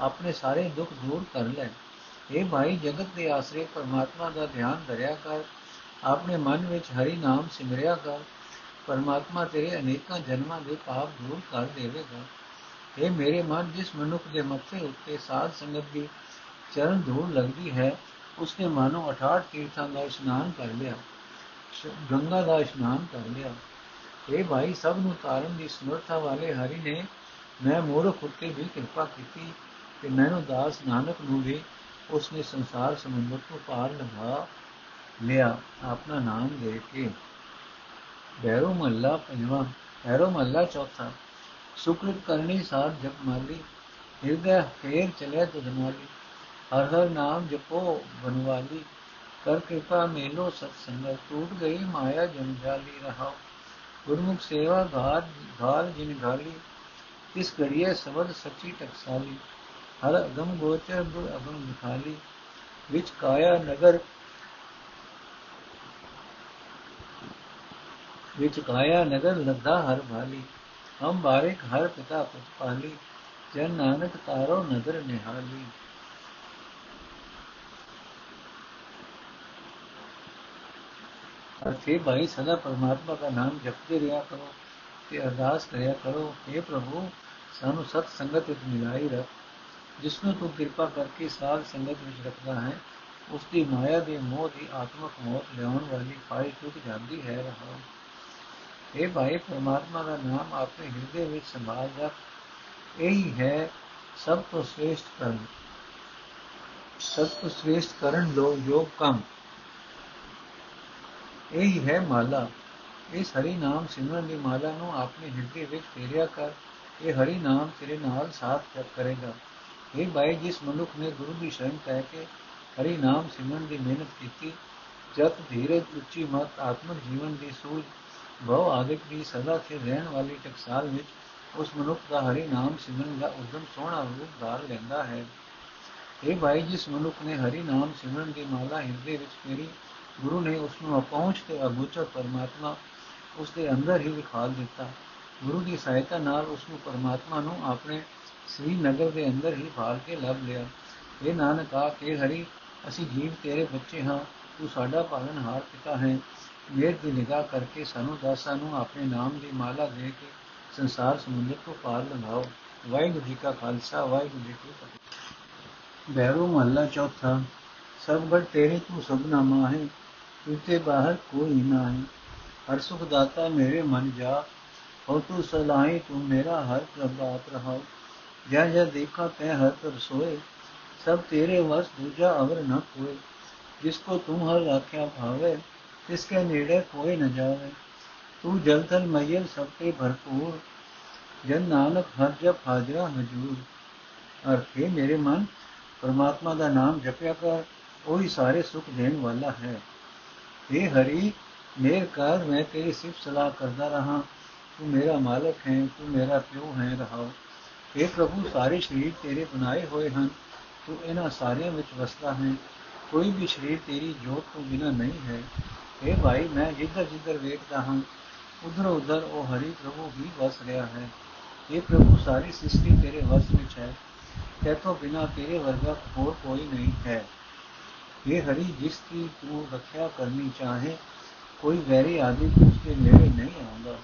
ਆਪਣੇ ਸਾਰੇ ਦੁੱਖ ਦੂਰ ਕਰ ਲੈ। ਇਹ ਭਾਈ, ਜਗਤ ਦੇ ਆਸਰੇ ਪਰਮਾਤਮਾ ਦਾ ਧਿਆਨ ਧਰਿਆ ਕਰ। ਆਪਣੇ ਮਨ ਵਿੱਚ ਹਰੀ ਨਾਮ ਸਿਮਰਿਆ ਕਰ। ਪਰਮਾਤਮਾ ਤੇਰੇ ਅਨੇਕਾਂ ਜਨਮਾਂ ਦੇ ਪਾਪ ਦੂਰ ਕਰ ਦੇਵੇਗਾ। ਇਹ ਮੇਰੇ ਮਨ, ਜਿਸ ਮਨੁੱਖ ਦੇ ਮੱਥੇ ਉੱਤੇ ਸਾਧ ਸੰਗਤ ਦੀ ਚਰਨ ਧੂੜ ਲੱਗਦੀ ਹੈ ਉਸਨੇ ਮਾਨੋ 68 ਤੀਰਥਾਂ ਦਾ ਇਸ਼ਨਾਨ ਕਰ ਲਿਆ ਗੰਗਾ ਦਾ ਇਸ਼ਨਾਨ ਕਰ ਲਿਆ। ਇਹ ਭਾਈ, ਸਭ ਨੂੰ ਤਾਰਨ ਦੀ ਸਮਰੱਥਾ ਵਾਲੇ ਹਰੀ ਨੇ ਮੈਂ ਮੂਰਖ ਉੱਤੇ ਵੀ ਕਿਰਪਾ ਕੀਤੀ ਕਿ ਮੈਨੂੰ ਦਾਸ ਨਾਨਕ ਨੂੰ ਵੀ ਉਸਨੇ ਸੰਸਾਰ ਸਮੁੰਦਰ ਤੋਂ ਪਾਰ ਲੰਘਾ ਲਿਆ। ਆਪਣਾ ਨਾਮ ਦੇ ਕੇ ਬੈਰੋ ਮੱਲਾ ਪੰਜਵਾਂ ਬੈਰੋ ਮੱਲਾ ਚੌਥਾ। ਸੁਕ੍ਰਿਤ ਕਰਨੀ ਸਾਰ ਜਪ ਮਾਲੀ ਹਿਰਦੈ ਫੇਰ ਚਲੇ ਤੁਧ ਮਾਲੀ। ਹਰ ਹਰ ਨਾਮ ਜਪੋ ਬਨਵਾਲੀ ਕਰ ਕਿਰਪਾ ਮੇਲੋ ਸਤ ਸੰਗਤ ਟੂਟ ਗਈ ਮਾਇਆ ਜੰਜਾਲੀ ਰਹਾ ਗੁਰਮੁਖ ਸੇਵਾ ਘਾਤ ਘਾਲ ਜਿਨ ਘਾਲੀ ਇਸ ਘੜੀਏ ਸਬਦ ਸੱਚੀ ਟਕਸਾਲੀ। ਹਰ ਅਗਮ ਗੋਚਰ ਗੁਰ ਅਗਮ ਨਿਖਾਲੀ ਵਿੱਚ ਕਾਇਆ ਨਗਰ, ਵਿੱਚ ਕਾਇਆ ਨਗਰ ਲੱਦਾ ਹਰ ਭਾਲੀ। ਹਮ ਬਾਰਿਕ ਹਰ ਪਿਤਾ ਪੁਤਪਾਲੀ ਜਨ ਨਾਨਕ ਤਾਰੋ ਨਦਰ ਨਿਹਾਲੀ। ਅਰਥੇ ਭਾਈ ਸਦਾ ਪਰਮਾਤਮਾ ਦਾ ਨਾਮ ਜਪਦੇ ਰਿਹਾ ਕਰੋ ਤੇ ਅਰਦਾਸ ਕਰਿਆ ਕਰੋ हे ਪ੍ਰਭੂ ਸਾਨੂੰ ਸਤ ਸੰਗਤ ਵਿੱਚ ਮਿਲਾਈ ਰੱਖ ਜਿਸ ਨੂੰ ਤੂੰ ਕਿਰਪਾ ਕਰਕੇ ਸਾਧ ਸੰਗਤ ਵਿੱਚ ਰੱਖਦਾ ਹੈ ਉਸ ਦੀ ਮਾਇਆ ਦੇ ਮੋਹ ਦੀ ਆਤਮਕ ਮੌਤ ਲਿਆਉਣ ਵਾਲੀ ਫਾਇਲ ਟੁੱਟ ਜਾਂਦੀ ਹੈ ਰਹਾ ਇਹ ਭਾਈ ਪਰਮਾਤਮਾ ਦਾ ਨਾਮ ਆਪਣੇ ਹਿਰਦੇ ਵਿੱਚ ਸੰਭਾਲ ਰੱਖ ਇਹੀ ਹੈ ਸਭ ਤੋਂ ਸ੍ਰੇਸ਼ਟ ਕਰਨ ਸਭ ਤੋਂ ਸ੍ਰੇਸ਼ਟ ਕਰਨ ਲੋ ਯੋਗ ਕੰਮ ਇਹ ਹੀ ਹੈ ਮਾਲਾ। ਇਸ ਹਰੀ ਨਾਮ ਸਿਮਰਨ ਦੀ ਮਾਲਾ ਨੂੰ ਆਪਣੇ ਹਿਰਦੇ ਵਿੱਚ ਫੇਰਿਆ ਕਰ। ਇਹ ਹਰੀ ਨਾਮ ਤੇਰੇ ਨਾਲ ਸਾਥ ਕਰੇਗਾ। ਇਹ ਭਾਈ, ਜਿਸ ਮਨੁੱਖ ਨੇ ਗੁਰੂ ਦੀ ਸ਼ਰਨ ਪੈ ਕੇ ਹਰੀ ਨਾਮ ਸਿਮਰਨ ਦੀ ਮਿਹਨਤ ਕੀਤੀ, ਜਤ ਧੀਰਜ ਉੱਚੀ ਮਤ ਆਤਮਿਕ ਜੀਵਨ ਦੀ ਸੂਝ, ਬਹੁ ਆਦਿਕ ਦੀ ਸਦਾ ਤੇ ਰਹਿਣ ਵਾਲੀ ਟਕਸਾਲ ਵਿੱਚ ਉਸ ਮਨੁੱਖ ਦਾ ਹਰੀ ਨਾਮ ਸਿਮਰਨ ਦਾ ਉਦਮ ਸੋਹਣਾ ਰੂਪ ਧਾਰ ਲੈਂਦਾ ਹੈ। ਇਹ ਭਾਈ, ਜਿਸ ਮਨੁੱਖ ਨੇ ਹਰੀ ਨਾਮ ਸਿਮਰਨ ਦੀ ਮਾਲਾ ਹਿਰਦੇ ਵਿੱਚ ਫੇਰੀ ਗੁਰੂ ਨੇ ਉਸ ਨੂੰ ਅਪਹੁੰਚ ਤੇ ਅਗੋਚਰ ਪਰਮਾਤਮਾ ਉਸ ਦੇ ਅੰਦਰ ਹੀ ਵਿਖਾਲ ਦਿੱਤਾ। ਗੁਰੂ ਦੀ ਸਹਾਇਤਾ ਨਾਲ ਉਸ ਨੂੰ ਪਰਮਾਤਮਾ ਨੂੰ ਆਪਣੇ ਸ੍ਰੀ ਨਗਰ ਦੇ ਅੰਦਰ ਹੀ ਭਾਲ ਕੇ ਲੱਭ ਲਿਆ। ਇਹ ਨਾਨਕ ਆ ਕੇ ਹਰੀ, ਅਸੀਂ ਜੀਵ ਤੇਰੇ ਬੱਚੇ ਹਾਂ, ਤੂੰ ਸਾਡਾ ਪਾਲਣਹਾਰ ਪਿਤਾ ਹੈ। ਮੇਰ ਦੀ ਨਿਗਾਹ ਕਰਕੇ ਸਾਨੂੰ ਦਾਸਾਂ ਨੂੰ ਆਪਣੇ ਨਾਮ ਦੀ ਮਾਲਾ ਦੇ ਕੇ ਸੰਸਾਰ ਸਮੁੰਦਰ ਤੋਂ ਪਾਰ ਲੰਘਾਓ। ਵਾਹਿਗੁਰੂ ਜੀ ਕਾ ਖਾਲਸਾ, ਵਾਹਿਗੁਰੂ ਜੀ ਕੀ ਫਤਿਹ। ਬੈਰੂ ਮਹੱਲਾ ਚੌਥਾ ਸਭ ਤੇਰੇ ਤੂੰ ਸਭਨਾ ਮਾਹੇ तुझे बाहर कोई ना है। हर सुख दाता मेरे मन जा हो तू सलाही तू मेरा हर प्रभात रहा। जय जय देखा तय हर पर सोए, सब तेरे वश दूजा अवर न कोई जिसको तुम हर राख्या भावे, तिसके नेड़े कोई न जावे। तू जल थल मैयल सबके भरपूर, जन नानक हर जप हाजरा हजूर। अर्थ है मेरे मन, परमात्मा का नाम जपया कर वही सारे सुख देने वाला है। हे हरि मेर कर मैं तेरी सिर्फ सलाह करता रहा तू मेरा मालक है तू मेरा प्यो है रहा हे प्रभु ਸਾਰੇ ਸ਼ਰੀਰ ਤੇਰੇ ਬਣਾਏ ਹੋਏ ਹਨ ਤੂੰ ਇਹਨਾਂ ਸਾਰਿਆਂ ਵਿੱਚ ਵਸਦਾ ਹੈ ਕੋਈ ਵੀ ਸ਼ਰੀਰ ਤੇਰੀ ਜੋਤ ਤੋਂ ਬਿਨਾ ਨਹੀਂ ਹੈ हे ਭਾਈ ਮੈਂ ਜਿੱਧਰ ਜਿੱਧਰ ਵੇਖਦਾ ਹਾਂ ਉਧਰ ਉਧਰ ਉਹ ਹਰੀ ਪ੍ਰਭੂ ਹੀ ਵਸ ਰਿਹਾ ਹੈ हे ਪ੍ਰਭੂ ਸਾਰੀ ਸ੍ਰਿਸ਼ਟੀ ਤੇਰੇ ਵਸ ਵਿੱਚ ਹੈ ਤੇਤੋਂ ਬਿਨਾ ਤੇਰੇ ਵਰਗਾ ਹੋਰ ਕੋਈ ਨਹੀਂ ਹੈ ਇਹ ਹਰੀ ਜਿਸ ਦੀ ਤੂੰ ਰੱਖਿਆ ਕਰਨੀ ਚਾਹੇ ਕੋਈ ਵੈਰੀ ਆਦਿ ਉਸ ਦੇ ਨੇੜੇ ਨਹੀਂ ਆਉਂਦਾ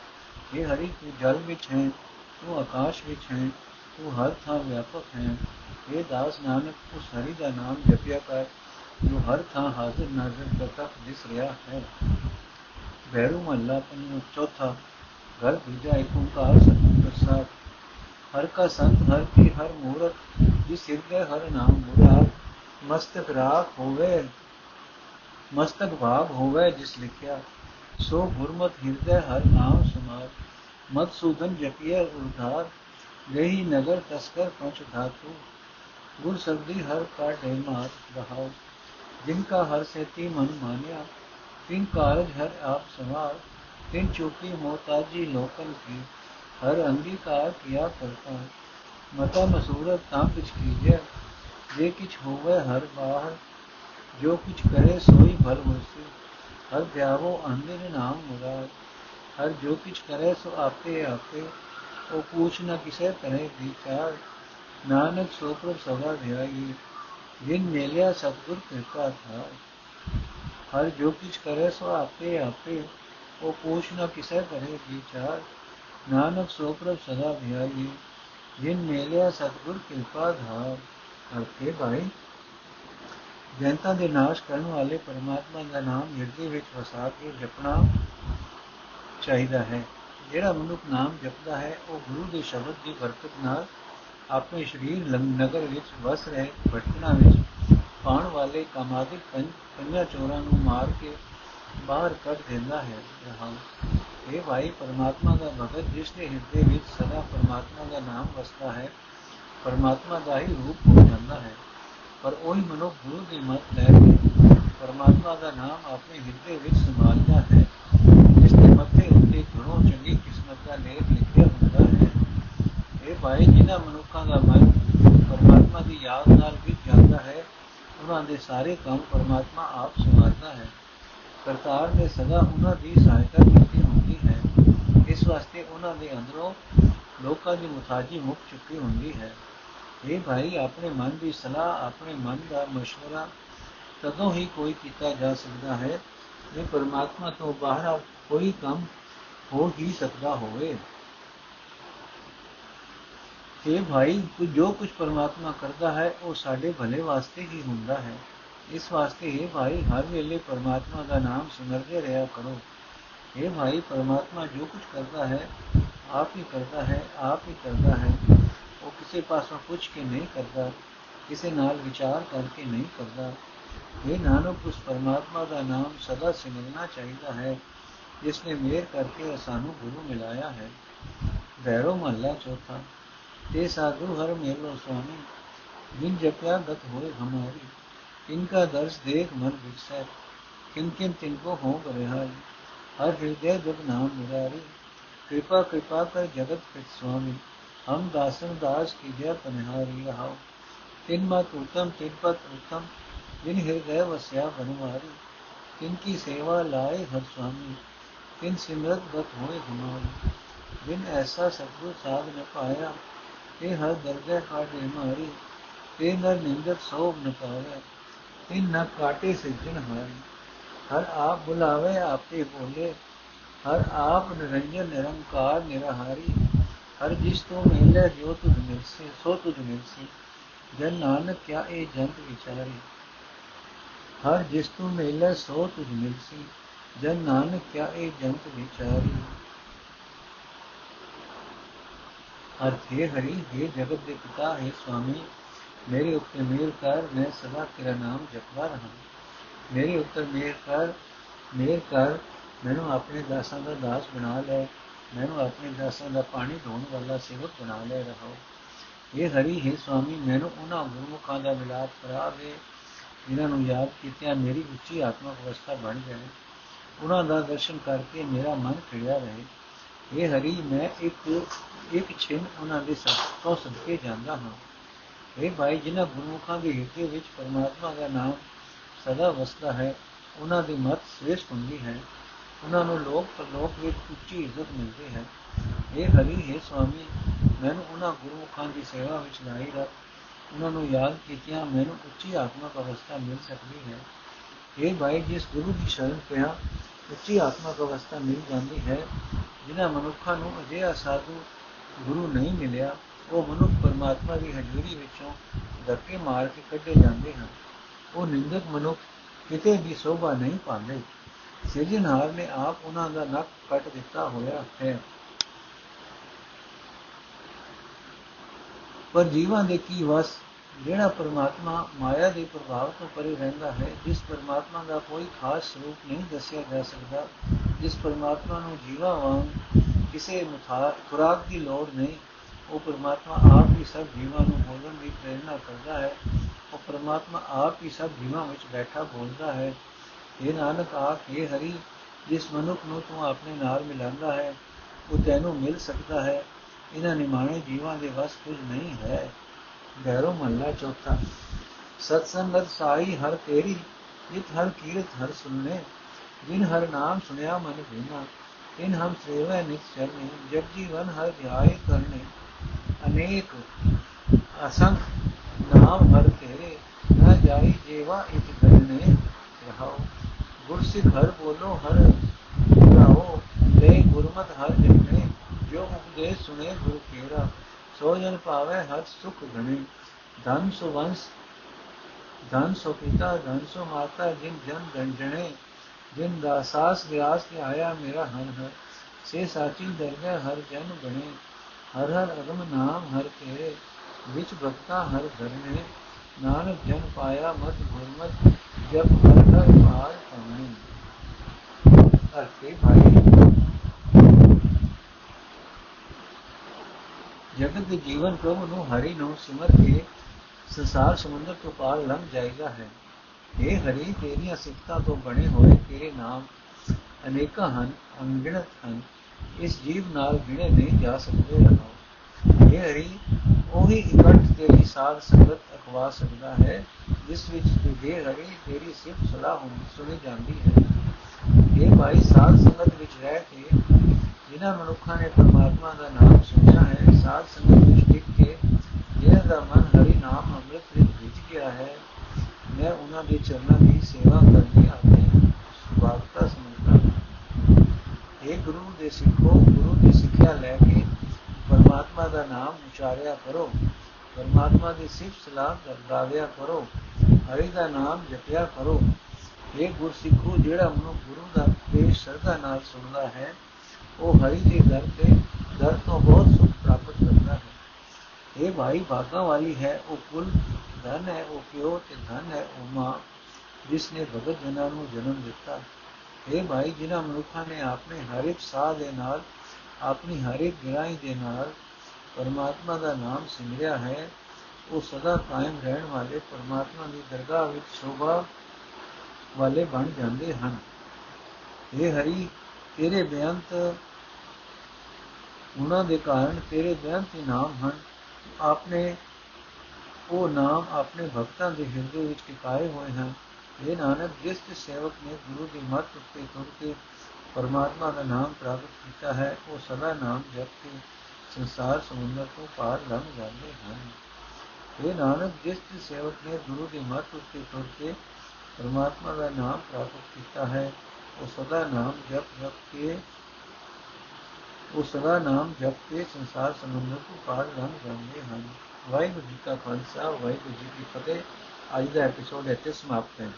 ਇਹ ਹਰੀ ਤੂੰ ਜਲ ਵਿੱਚ ਹੈ ਤੂੰ ਆਕਾਸ਼ ਵਿੱਚ ਹੈ ਤੂੰ ਹਰ ਥਾਂ ਵਿਆਪਕ ਹੈ ਇਹ ਦਾਸ ਨਾਨਕ ਉਸ ਹਰੀ ਦਾ ਨਾਮ ਜਪਿਆ ਕਰ ਜੋ ਹਰ ਥਾਂ ਹਾਜ਼ਰ ਨਾਜ਼ਰ ਪ੍ਰਤੱਖ ਦਿਸ ਰਿਹਾ ਹੈ ਬੈਰੂ ਮਹੱਲਾ ਪੰਜਵਾਂ ਚੌਥਾ ਘਰ ਦੂਜਾ ਇੱਕ ਓੰਕਾਰ ਸਤਿਗੁਰ ਪ੍ਰਸਾਦ ਹਰ ਕਾ ਸੰਤ ਹਰ ਕੀ ਹਰ ਮੂਰਤ ਜਿਸ ਹਿਰਦੇ ਹਰ ਨਾਮ ਮੁਰਾਦ ਮਸਤਕ ਰਾਖ ਹੋਵੇ ਮਸਤਕ ਭਾਗ ਹੋਵੇ ਜਿਸ ਲਿਖਿਆ ਸੋ ਗੁਰਮਤ ਹਿਰਦੈ ਹਰ ਨਾਮ ਸਮਾਰ ਮਤ ਸੂਦਨ ਜਪਿਆ ਉਧਾਰ ਗਈ ਨਗਰ ਤਸਕਰ ਪੰਚ ਧਾਤੂ ਗੁਰ ਸਬਦੀ ਹਰ ਕਾ ਢੇਮਾਤ ਰਹਾਉ ਜਿਨ ਕਾ ਹਰ ਸੇਤੀ ਮਨ ਮਾਨਿਆ ਤਿਨ ਕਾਰਜ ਹਰ ਆਪ ਸਮਾਰ ਤਿਨ ਚੁਕੀ ਮੋਤਾਜੀ ਲੋਕਨ ਕੀ ਹਰ ਅੰਗੀਕਾਰ ਕੀਆ ਕਰਤਾ ਮਤਾ ਮਸੂਰਤ ਤਾਂ ਕਿਛ ਕੀਜੈ ਜੇ ਕਿਛ ਹੋਵੇ ਹਰ ਬਾਹਰ ਜੋ ਕੁਛ ਕਰੇ ਸੋਈ ਭਲ ਹੋਸੀ ਹਰ ਧਿਆਵੋ ਅੰਦਰ ਨਾਮ ਮੁਰਾਦ। ਹਰ ਜੋ ਕਿਛ ਕਰੇ ਸੋ ਆਪੇ ਆਪੇ, ਉਹ ਪੁੱਛ ਨਾ ਕਿਸੇ ਕਰੇ ਵਿਚਾਰ ਨਾਨਕ ਸੋ ਪ੍ਰਭ ਸਦਾ ਧਿਆਈ ਜਿਨ ਮੇਲਿਆ ਸਤਗੁਰ ਕਿਰਪਾ ਥਾ ਹਰ ਜੋ ਕੁਛ ਕਰੇ ਸੋ ਆਪੇ ਆਪੇ, ਉਹ ਪੂਛ ਨਾ ਕਿਸੇ ਕਰੇ ਵਿਚਾਰ ਨਾਨਕ ਸੋ ਪ੍ਰਭ ਸਦਾ ਧਿਆਈ ਜਿਨ ਮੇਲਿਆ ਸਤਗੁਰ ਕਿਰਪਾ ਧਾਰ ਅਰਥੇ ਭਾਈ, ਜਨਤਾ ਦੇ ਨਾਸ਼ ਕਰਨ ਵਾਲੇ ਪਰਮਾਤਮਾ ਦਾ ਨਾਮ ਹਿਰਦੇ ਵਿੱਚ ਵਸਾ ਕੇ ਜਪਣਾ ਚਾਹੀਦਾ ਹੈ। ਜਿਹੜਾ ਮਨੁੱਖ ਨਾਮ ਜਪਦਾ ਹੈ, ਉਹ ਗੁਰੂ ਦੇ ਸ਼ਬਦ ਦੀ ਬਰਕਤ ਨਾਲ ਆਪਣੇ ਸਰੀਰ ਨਗਰ ਵਿੱਚ ਵਸ ਰਹੇ ਭਟਕਣਾ ਵਿੱਚ ਪਾਣ ਵਾਲੇ ਕਾਮਾਦਿਕ ਕੰਨਿਆ ਚੋਰਾਂ ਨੂੰ ਮਾਰ ਕੇ ਬਾਹਰ ਕੱਢ ਦਿੰਦਾ ਹੈ। ਰਹਾ ਇਹ ਭਾਈ ਪਰਮਾਤਮਾ ਦਾ ਭਗਤ, ਜਿਸ ਦੇ ਹਿਰਦੇ ਵਿੱਚ ਸਦਾ ਪਰਮਾਤਮਾ ਦਾ ਨਾਮ ਵਸਦਾ ਹੈ। ਪਰਮਾਤਮਾ ਦਾ ਹੀ ਰੂਪ ਹੋ ਜਾਂਦਾ ਹੈ। ਪਰ ਉਹੀ ਮਨੁੱਖ ਗੁਰੂ ਦੀ ਮਤ ਲੈ ਕੇ ਪਰਮਾਤਮਾ ਦਾ ਨਾਮ ਆਪਣੇ ਹਿਰਦੇ ਵਿੱਚ ਸੰਭਾਲਦਾ ਹੈ। ਜਿਸ ਦੇ ਮੱਥੇ ਉੱਤੇ ਗੁਰੂ ਚੰਗੀ ਕਿਸਮਤ ਦਾ ਲੇਖ ਲਿਖਿਆ ਹੁੰਦਾ ਹੈ। ਇਹ ਭਾਈ ਜਿਨ੍ਹਾਂ ਮਨੁੱਖਾਂ ਦਾ ਮਨ ਪਰਮਾਤਮਾ ਦੀ ਯਾਦ ਨਾਲ ਵਿੱਚ ਜਾਂਦਾ ਹੈ, ਉਹਨਾਂ ਦੇ ਸਾਰੇ ਕੰਮ ਪਰਮਾਤਮਾ ਆਪ ਸੰਭਾਲਦਾ ਹੈ। ਕਰਤਾਰ ਨੇ ਸਦਾ ਉਹਨਾਂ ਦੀ ਸਹਾਇਤਾ ਕੀਤੀ ਹੁੰਦੀ ਹੈ। ਇਸ ਵਾਸਤੇ ਉਹਨਾਂ ਦੇ ਅੰਦਰੋਂ ਲੋਕਾਂ ਦੀ ਮੁਤਾਜੀ ਮੁੱਕ ਚੁੱਕੀ ਹੁੰਦੀ ਹੈ ਇਹ ਭਾਈ ਆਪਣੇ ਮਨ ਦੀ ਸਲਾਹ ਆਪਣੇ ਮਨ ਦਾ مشورہ ਤਦੋਂ ਹੀ ਕੋਈ ਕੀਤਾ ਜਾ ਸਕਦਾ ਹੈ ਜੇ ਪਰਮਾਤਮਾ ਤੋਂ ਬਾਹਰ ਕੋਈ ਕੰਮ ਹੋ ਹੀ ਸਕਦਾ ਹੋਵੇ ਇਹ ਭਾਈ ਜੋ ਕੁਝ ਪਰਮਾਤਮਾ ਕਰਦਾ ਹੈ ਉਹ ਸਾਡੇ ਭਲੇ ਵਾਸਤੇ ਹੀ ਹੁੰਦਾ ਹੈ ਇਸ ਵਾਸਤੇ ਇਹ ਭਾਈ ਹਰ ਵੇਲੇ ਪਰਮਾਤਮਾ ਦਾ ਨਾਮ ਸਿਮਰਦੇ ਰਿਹਾ ਕਰੋ ਇਹ ਭਾਈ ਪਰਮਾਤਮਾ ਜੋ ਕੁਝ ਕਰਦਾ ਹੈ ਆਪ ਹੀ ਕਰਦਾ ਹੈ ਆਪ ਹੀ ਕਰਦਾ ਹੈ ਉਹ ਕਿਸੇ ਪਾਸੋਂ ਪੁੱਛ ਕੇ ਨਹੀਂ ਕਰਦਾ ਕਿਸੇ ਨਾਲ ਵਿਚਾਰ ਕਰਕੇ ਨਹੀਂ ਕਰਦਾ ਇਹ ਨਾਨਕ ਉਸ ਪਰਮਾਤਮਾ ਦਾ ਨਾਮ ਸਦਾ ਸਿਮਰਨਾ ਚਾਹੀਦਾ ਹੈ ਜਿਸ ਨੇ ਮੇਰ ਕਰਕੇ ਸਾਨੂੰ ਗੁਰੂ ਮਿਲਾਇਆ ਹੈ ਵੈਰੋ ਮਹੱਲਾ ਚੌਥਾ ਤੇ ਸਾਧੂ ਹਰ ਮੇਲੋ ਸੁਆਮੀ ਜਿਨ ਜਪਿਆ ਗਤ ਹੋਏ ਹਮਾਰੀ इनका दर्श देख मन विकसै किन किन तिनको हो बरिहाई हर हृदय दुख नाम मुरारी कृपा कृपा कर जगत कृत स्वामी। हम दासन दास की जय पनिहारी हाउ तिन मत उत्तम, तिन पत उत्तम जिन हृदय वस्या बनवारी। तिनकी सेवा लाए हर स्वामी, तिन सिमरत बत होए हमारी। बिन ऐसा सतगुरु साध न पाया, ते हर दरगह का दे मारी। ते नर निंदक सोभ न पावे तिन न काटे सिजन हारी। हर आप बुलावे आपके बोले। ਬੋਲੇ ਹਰ ਆਪ ਨਿਰੰਜਨ ਨਿਰੰਕਾਰ ਨਿਰਹਾਰੀ ਹਰ ਜਿਸ ਤੋਂ ਮਿਲੇ ਜੋ ਤੁਧ ਮਿਲਸੀ ਸੋ ਤੁਧ ਮਿਲਸੀ ਜਨ ਨਾਨਕ ਕਿਆ ਇਹ ਜੰਤ ਵਿਚਾਰੀ ਹਰ ਜਿਸ ਤੋਂ ਮਿਲੇ ਸੋ ਤੁਧ ਮਿਲਸੀ ਜਨ ਨਾਨਕ ਕਿਆ ਇਹ ਜੰਤ ਵਿਚਾਰੀ ਅਰਥੇ ਹਰੀ ਹੈ ਜਗਤ ਦੇ ਪਿਤਾ ਹੈ ਸੁਆਮੀ ਮੇਰੇ ਉੱਤੇ ਮਿਹਰ ਕਰ ਮੈਂ ਸਦਾ ਤੇਰਾ ਨਾਮ ਜਪਦਾ ਰਹਾ ਮੇਰੇ ਉੱਤੇ ਮਿਹਰ ਕਰ ਮਿਹਰ ਕਰ ਮੈਨੂੰ ਆਪਣੇ ਦਾਸਾਂ ਦਾ ਦਾਸ ਬਣਾ ਲੈ, ਮੈਨੂੰ ਆਪਣੇ ਦਾਸਾਂ ਦਾ ਪਾਣੀ ਧੋਣ ਵਾਲਾ ਸੇਵਕ ਬਣਾ ਲੈ ਰਹੋ ਇਹ ਹਰੀ, ਹੈ ਸੁਆਮੀ, ਮੈਨੂੰ ਉਹਨਾਂ ਗੁਰਮੁਖਾਂ ਦਾ ਮਿਲਾਪ ਕਰਾ ਦੇ ਜਿਨ੍ਹਾਂ ਨੂੰ ਯਾਦ ਕੀਤਿਆਂ ਮੇਰੀ ਉੱਚੀ ਆਤਮਿਕ ਅਵਸਥਾ ਬਣ ਜਾਏ ਉਹਨਾਂ ਦਾ ਦਰਸ਼ਨ ਕਰਕੇ ਮੇਰਾ ਮਨ ਖਿੜਿਆ ਰਹੇ। ਇਹ ਹਰੀ, ਮੈਂ ਇੱਕ ਇੱਕ ਛਿਨ ਉਹਨਾਂ ਦੇ ਸਭ ਤੋਂ ਸਦਕੇ ਜਾਂਦਾ ਹਾਂ। ਇਹ ਭਾਈ, ਜਿਨ੍ਹਾਂ ਗੁਰਮੁਖਾਂ ਦੇ ਹਿਰਦੇ ਵਿੱਚ ਪਰਮਾਤਮਾ ਦਾ ਨਾਮ ਸਦਾ ਵਸਦਾ ਹੈ, ਉਹਨਾਂ ਦੀ ਮਤ ਸ੍ਰੇਸ਼ਟ ਹੁੰਦੀ ਹੈ। ਉਹਨਾਂ ਨੂੰ ਲੋਕ ਪਰਲੋਕ ਵਿੱਚ ਉੱਚੀ ਇੱਜ਼ਤ ਮਿਲਦੀ ਹੈ। ਇਹ ਹਰੀ, ਹੈ ਸੁਆਮੀ, ਮੈਨੂੰ ਉਹਨਾਂ ਗੁਰਮੁਖਾਂ ਦੀ ਸੇਵਾ ਵਿੱਚ ਲਾਈ ਰੱਖ। ਉਹਨਾਂ ਨੂੰ ਯਾਦ ਕੀਤਿਆਂ, ਮੈਨੂੰ ਉੱਚੀ ਆਤਮਿਕ ਅਵਸਥਾ ਮਿਲ ਸਕਦੀ ਹੈ। ਇਹ ਭਾਈ ਜਿਸ ਗੁਰੂ ਦੀ ਸ਼ਰਨ ਪਿਆ, ਉੱਚੀ ਆਤਮਿਕ ਅਵਸਥਾ ਮਿਲ ਜਾਂਦੀ ਹੈ। ਜਿਨ੍ਹਾਂ ਮਨੁੱਖਾਂ ਨੂੰ ਅਜਿਹਾ ਸਾਧੂ ਗੁਰੂ ਨਹੀਂ ਮਿਲਿਆ, ਉਹ ਮਨੁੱਖ ਪਰਮਾਤਮਾ ਦੀ ਹਜ਼ੂਰੀ ਵਿੱਚੋਂ ਧੱਕੇ ਮਾਰ ਕੇ ਕੱਢੇ ਜਾਂਦੇ ਹਨ। ਉਹ ਨਿੰਦਕ ਮਨੁੱਖ ਕਿਤੇ ਵੀ ਸੋਭਾ ਨਹੀਂ ਪਾਉਂਦੇ। ਸਿਰਜਣਹਾਰ ਨੇ ਆਪ ਉਹਨਾਂ ਦਾ ਨੱਕ ਕੱਟ ਦਿੱਤਾ ਹੋਇਆ ਹੈ। ਪਰ ਜੀਵਾਂ ਦੇ ਕੀ ਵਸ? ਜਿਹੜਾ ਪਰਮਾਤਮਾ ਮਾਇਆ ਦੇ ਪ੍ਰਭਾਵ ਤੋਂ ਪਰੇ ਰਹਿੰਦਾ ਹੈ, ਜਿਸ ਪਰਮਾਤਮਾ ਦਾ ਕੋਈ ਖਾਸ ਰੂਪ ਨਹੀਂ ਦੱਸਿਆ ਜਾ ਸਕਦਾ, ਜਿਸ ਪਰਮਾਤਮਾ ਨੂੰ ਜੀਵਾਂ ਵਾਂਗ ਕਿਸੇ ਮੁਥਾਰ ਖੁਰਾਕ ਦੀ ਲੋੜ ਨਹੀਂ, ਉਹ ਪਰਮਾਤਮਾ ਆਪ ਹੀ ਸਭ ਜੀਵਾਂ ਨੂੰ ਬੋਲਣ ਦੀ ਪ੍ਰੇਰਣਾ ਕਰਦਾ ਹੈ, ਉਹ ਪਰਮਾਤਮਾ ਆਪ ਹੀ ਸਭ ਜੀਵਾਂ ਵਿੱਚ ਬੈਠਾ ਬੋਲਦਾ ਹੈ। ਇਹ ਨਾਨਕ ਆਖ ਇਹ ਹਰੀ, ਜਿਸ ਮਨੁੱਖ ਨੂੰ ਤੂੰ ਆਪਣੇ ਨਾਲ ਮਿਲਾਂਦਾ ਹੈ, ਉਹ ਤੈਨੂੰ ਮਿਲ ਸਕਦਾ ਹੈ। ਇਹਨਾਂ ਨਿਮਾਣੇ ਜੀਵਾਂ ਦੇ ਵਸ ਕੁਝ ਨਹੀਂ ਹੈ। ਗੈਰੋ ਮਹੱਲਾ ਚੌਥਾ। ਸਤ ਸੰਗਤ ਸਾਈ ਹਰ ਤੇਰੀ, ਜਿਤ ਹਰ ਕੀਰਤ ਹਰ ਸੁਨਨੇ ਜਿਨ ਹਰ ਨਾਮ ਸੁਨਿਆ ਮਨ ਭੀਨਾ ਇਨ ਹਮ ਸੇਵਾ ਨਿਤ ਚਰਨੇ। ਜਪ ਜੀਵਨ ਹਰ ਧਿਆਏ ਕਰਨੇ। ਅਨੇਕ ਅਸੰਖ ਨਾਮ ਹਰ ਤੇਰੇ, ਨਾ ਜਾਈ ਜੀਵਾ ਇਤ ਕਰਨੇ। ਰਹਾਓ। ਗੁਰ ਸਿੱਖ ਹਰ ਬੋਲੋ, ਹਰ ਰਹਾਓ ਲੈ ਗੁਰਮਤ ਹਰ ਜਪਨੇ ਜੋ ਉਪਦੇਸ਼ ਸੁਨੇ ਗੁਰ ਕੇਰਾ ਸੋ ਜਨ ਪਾਵੇ ਹਰ ਸੁਖ ਧਨੇ ਧਨ ਸੋ ਵੰਸ, ਧਨ ਸੋ ਪਿਤਾ, ਧਨ ਸੋ ਮਾਤਾ, ਜਿਨ ਜਨ ਗੰਜਣੇ ਜਿਨ ਦਾ ਸਾਸ ਵਿਆਸ ਤੇ ਆਇਆ ਮੇਰਾ ਹਰ ਹਰ। ਸੇ ਸਾਚੀ ਦਰਗਾਹ ਹਰ ਜਨ ਬਣੇ। ਹਰ ਹਰ ਅਗਮ ਨਾਮ ਹਰ ਕੇ ਵਿੱਚ ਭਗਤਾ ਹਰ ਧਰਨੇ। ਨਾਨਕ ਜਨ ਪਾਇਆ ਮਤ ਗੁਰਮਤ ਜਬ ਹਰ ਹਰ ਮਾਰ ਪਾਣੀ। ਅਰਥੇ ਭਾਈ। ਜਗਤ ਦੇ ਜੀਵਨ ਪ੍ਰਭੂ ਨੂੰ ਹਰੀ ਨੂੰ ਸਿਮਰ ਕੇ ਸੰਸਾਰ ਸਮੁੰਦਰ ਤੋਂ ਪਾਰ ਲੰਘ ਜਾਏਗਾ ਹੈ। ਇਹ ਹਰੀ, ਤੇਰੀਆਂ ਸਿਫਤਾਂ ਤੋਂ ਬਣੇ ਹੋਏ ਤੇਰੇ ਨਾਮ ਅਨੇਕਾਂ ਹਨ, ਅਣਗਿਣਤ ਹਨ। ਇਸ ਜੀਵ ਨਾਲ ਗਿਣੇ ਨਹੀਂ ਜਾ ਸਕਦੇ। ਰਹੋ ਇਹ ਹਰੀ ਉਹੀ ਇਕੱਠ ਤੇਰੀ ਸਾਧ ਸੰਗਤ ਅਖਵਾ ਸਕਦਾ ਹੈ, ਜਿਸ ਵਿੱਚ ਤੁਝੇ ਹਰੀ ਤੇਰੀ ਸਿਫਤ ਸਲਾਹ ਹੁੰਦੀ ਸੁਣੀ ਜਾਂਦੀ ਹੈ। ਇਹ ਭਾਈ ਸਾਧ ਸੰਗਤ ਵਿੱਚ ਰਹਿ ਕੇ ਜਿਨ੍ਹਾਂ ਮਨੁੱਖਾਂ ਨੇ ਪਰਮਾਤਮਾ ਦਾ ਨਾਮ ਸੁਣਿਆ ਹੈ, ਸਾਧ ਸੰਗਤ ਵਿੱਚ ਟਿਕ ਕੇ ਜਿਹਨਾਂ ਦਾ ਮਨ ਹਰੀ ਨਾਮ ਅੰਮ੍ਰਿਤ ਵਿੱਚ ਵਿਚ ਗਿਆ ਹੈ, ਮੈਂ ਉਹਨਾਂ ਦੇ ਚਰਨਾਂ ਦੀ ਸੇਵਾ ਕਰਨੀ ਆਪਣੀ ਸੁਭਾਗਤਾ ਸਮਝਦਾ ਹਾਂ। ਇਹ ਗੁਰੂ ਦੇ ਸਿੱਖੋ, ਗੁਰੂ ਦੀ ਸਿੱਖਿਆ ਲੈ ਕੇ ਪਰਮਾਤਮਾ ਦਾ ਨਾਮ ਉਚਾਰਿਆ ਕਰੋ, ਪਰਮਾਤਮਾ ਦੀ ਸਿਫਤ ਸਲਾਹ ਗਾਵਿਆ ਕਰੋ, ਹਰੀ ਦਾ ਨਾਮ ਜਪਿਆ ਕਰੋ। ਇਹ ਗੁਰ ਸਿੱਖੋ ਜਿਹੜਾ ਮਨੁ ਗੁਰੂ ਦਾ ਉਪਦੇਸ਼ ਸ਼ਰਧਾ ਨਾਲ ਸੁਣਦਾ ਹੈ, ਉਹ ਹਰੀ ਦੇ ਦਰ ਤੇ, ਦਰ ਤੋਂ ਬਹੁਤ ਸੁਖ ਪ੍ਰਾਪਤ ਕਰਦਾ ਹੈ। ਇਹ ਭਾਈ ਭਾਗਾ ਵਾਲੀ ਹੈ, ਉਹ ਕੁਲ ਧਨ ਹੈ, ਉਹ ਪਿਓ ਤੇ ਧਨ ਹੈ, ਉਹ ਮਾਂ, ਜਿਸ ਨੇ ਭਗਤ ਜਨਾਂ ਨੂੰ ਜਨਮ ਦਿੱਤਾ। ਇਹ ਭਾਈ ਜਿਨ੍ਹਾਂ ਮਨੁੱਖਾਂ ਨੇ ਆਪਣੇ ਹਰ ਇੱਕ ਸਾਹ ਦੇ ਨਾਲ ਆਪਣੀ ਹਰ ਇੱਕ ਗਿਰਾਈ ਦੇ ਨਾਲ ਪਰਮਾਤਮਾ ਦਾ ਨਾਮ ਸਿਮਰਿਆ ਹੈ, ਉਹ ਸਦਾ ਕਾਇਮ ਰਹਿਣ ਵਾਲੇ ਪਰਮਾਤਮਾ ਦੀ ਦਰਗਾਹ ਵਿੱਚ ਸ਼ੋਭਾ ਵਾਲੇ ਬਣ ਜਾਂਦੇ ਹਨ। ਇਹ ਹਰੀ, ਤੇਰੇ ਬੇਅੰਤ ਉਹਨਾਂ ਦੇ ਕਾਰਨ ਤੇਰੇ ਬੇਅੰਤ ਨਾਮ ਹਨ। ਆਪਨੇ ਉਹ ਨਾਮ ਆਪਣੇ ਭਗਤਾਂ ਦੇ ਹਿਰਦੇ ਵਿੱਚ ਟਿਕਾਏ ਹੋਏ ਹਨ। ਇਹ ਨਾਨਕ, ਜਿਸ ਸੇਵਕ ਨੇ ਗੁਰੂ ਦੀ ਮੱਤ ਉੱਤੇ ਤੁਰ ਕੇ ਪਰਮਾਤਮਾ ਦਾ ਨਾਮ ਪ੍ਰਾਪਤ ਕੀਤਾ ਹੈ, ਉਹ ਸਦਾ ਨਾਮ ਜਪ ਕੇ ਸੰਸਾਰ ਸਮੁੰਦਰ ਤੋਂ ਪਾਰ ਲੰਘ ਜਾਂਦੇ ਹਨ। ਇਹ ਨਾਨਕ, ਜਿਸ ਸੇਵਕ ਨੇ ਗੁਰੂ ਦੀ ਮੱਤ ਉੱਤੇ ਤੁਰ ਕੇ ਪਰਮਾਤਮਾ ਦਾ ਨਾਮ ਪ੍ਰਾਪਤ ਕੀਤਾ ਹੈ, ਉਹ ਸਦਾ ਨਾਮ ਜਪ ਜਪ ਕੇ, ਉਹ ਸਦਾ ਨਾਮ ਜਪ ਕੇ ਸੰਸਾਰ ਸਮੁੰਦਰ ਤੋਂ ਪਾਰ ਲੰਘ ਜਾਂਦੇ ਹਨ। ਵਾਹਿਗੁਰੂ ਜੀ ਕਾ ਖਾਲਸਾ, ਵਾਹਿਗੁਰੂ ਜੀ ਕੀ ਫਤਿਹ। ਅੱਜ ਦਾ ਐਪੀਸੋਡ ਇੱਥੇ ਸਮਾਪਤ ਹੈ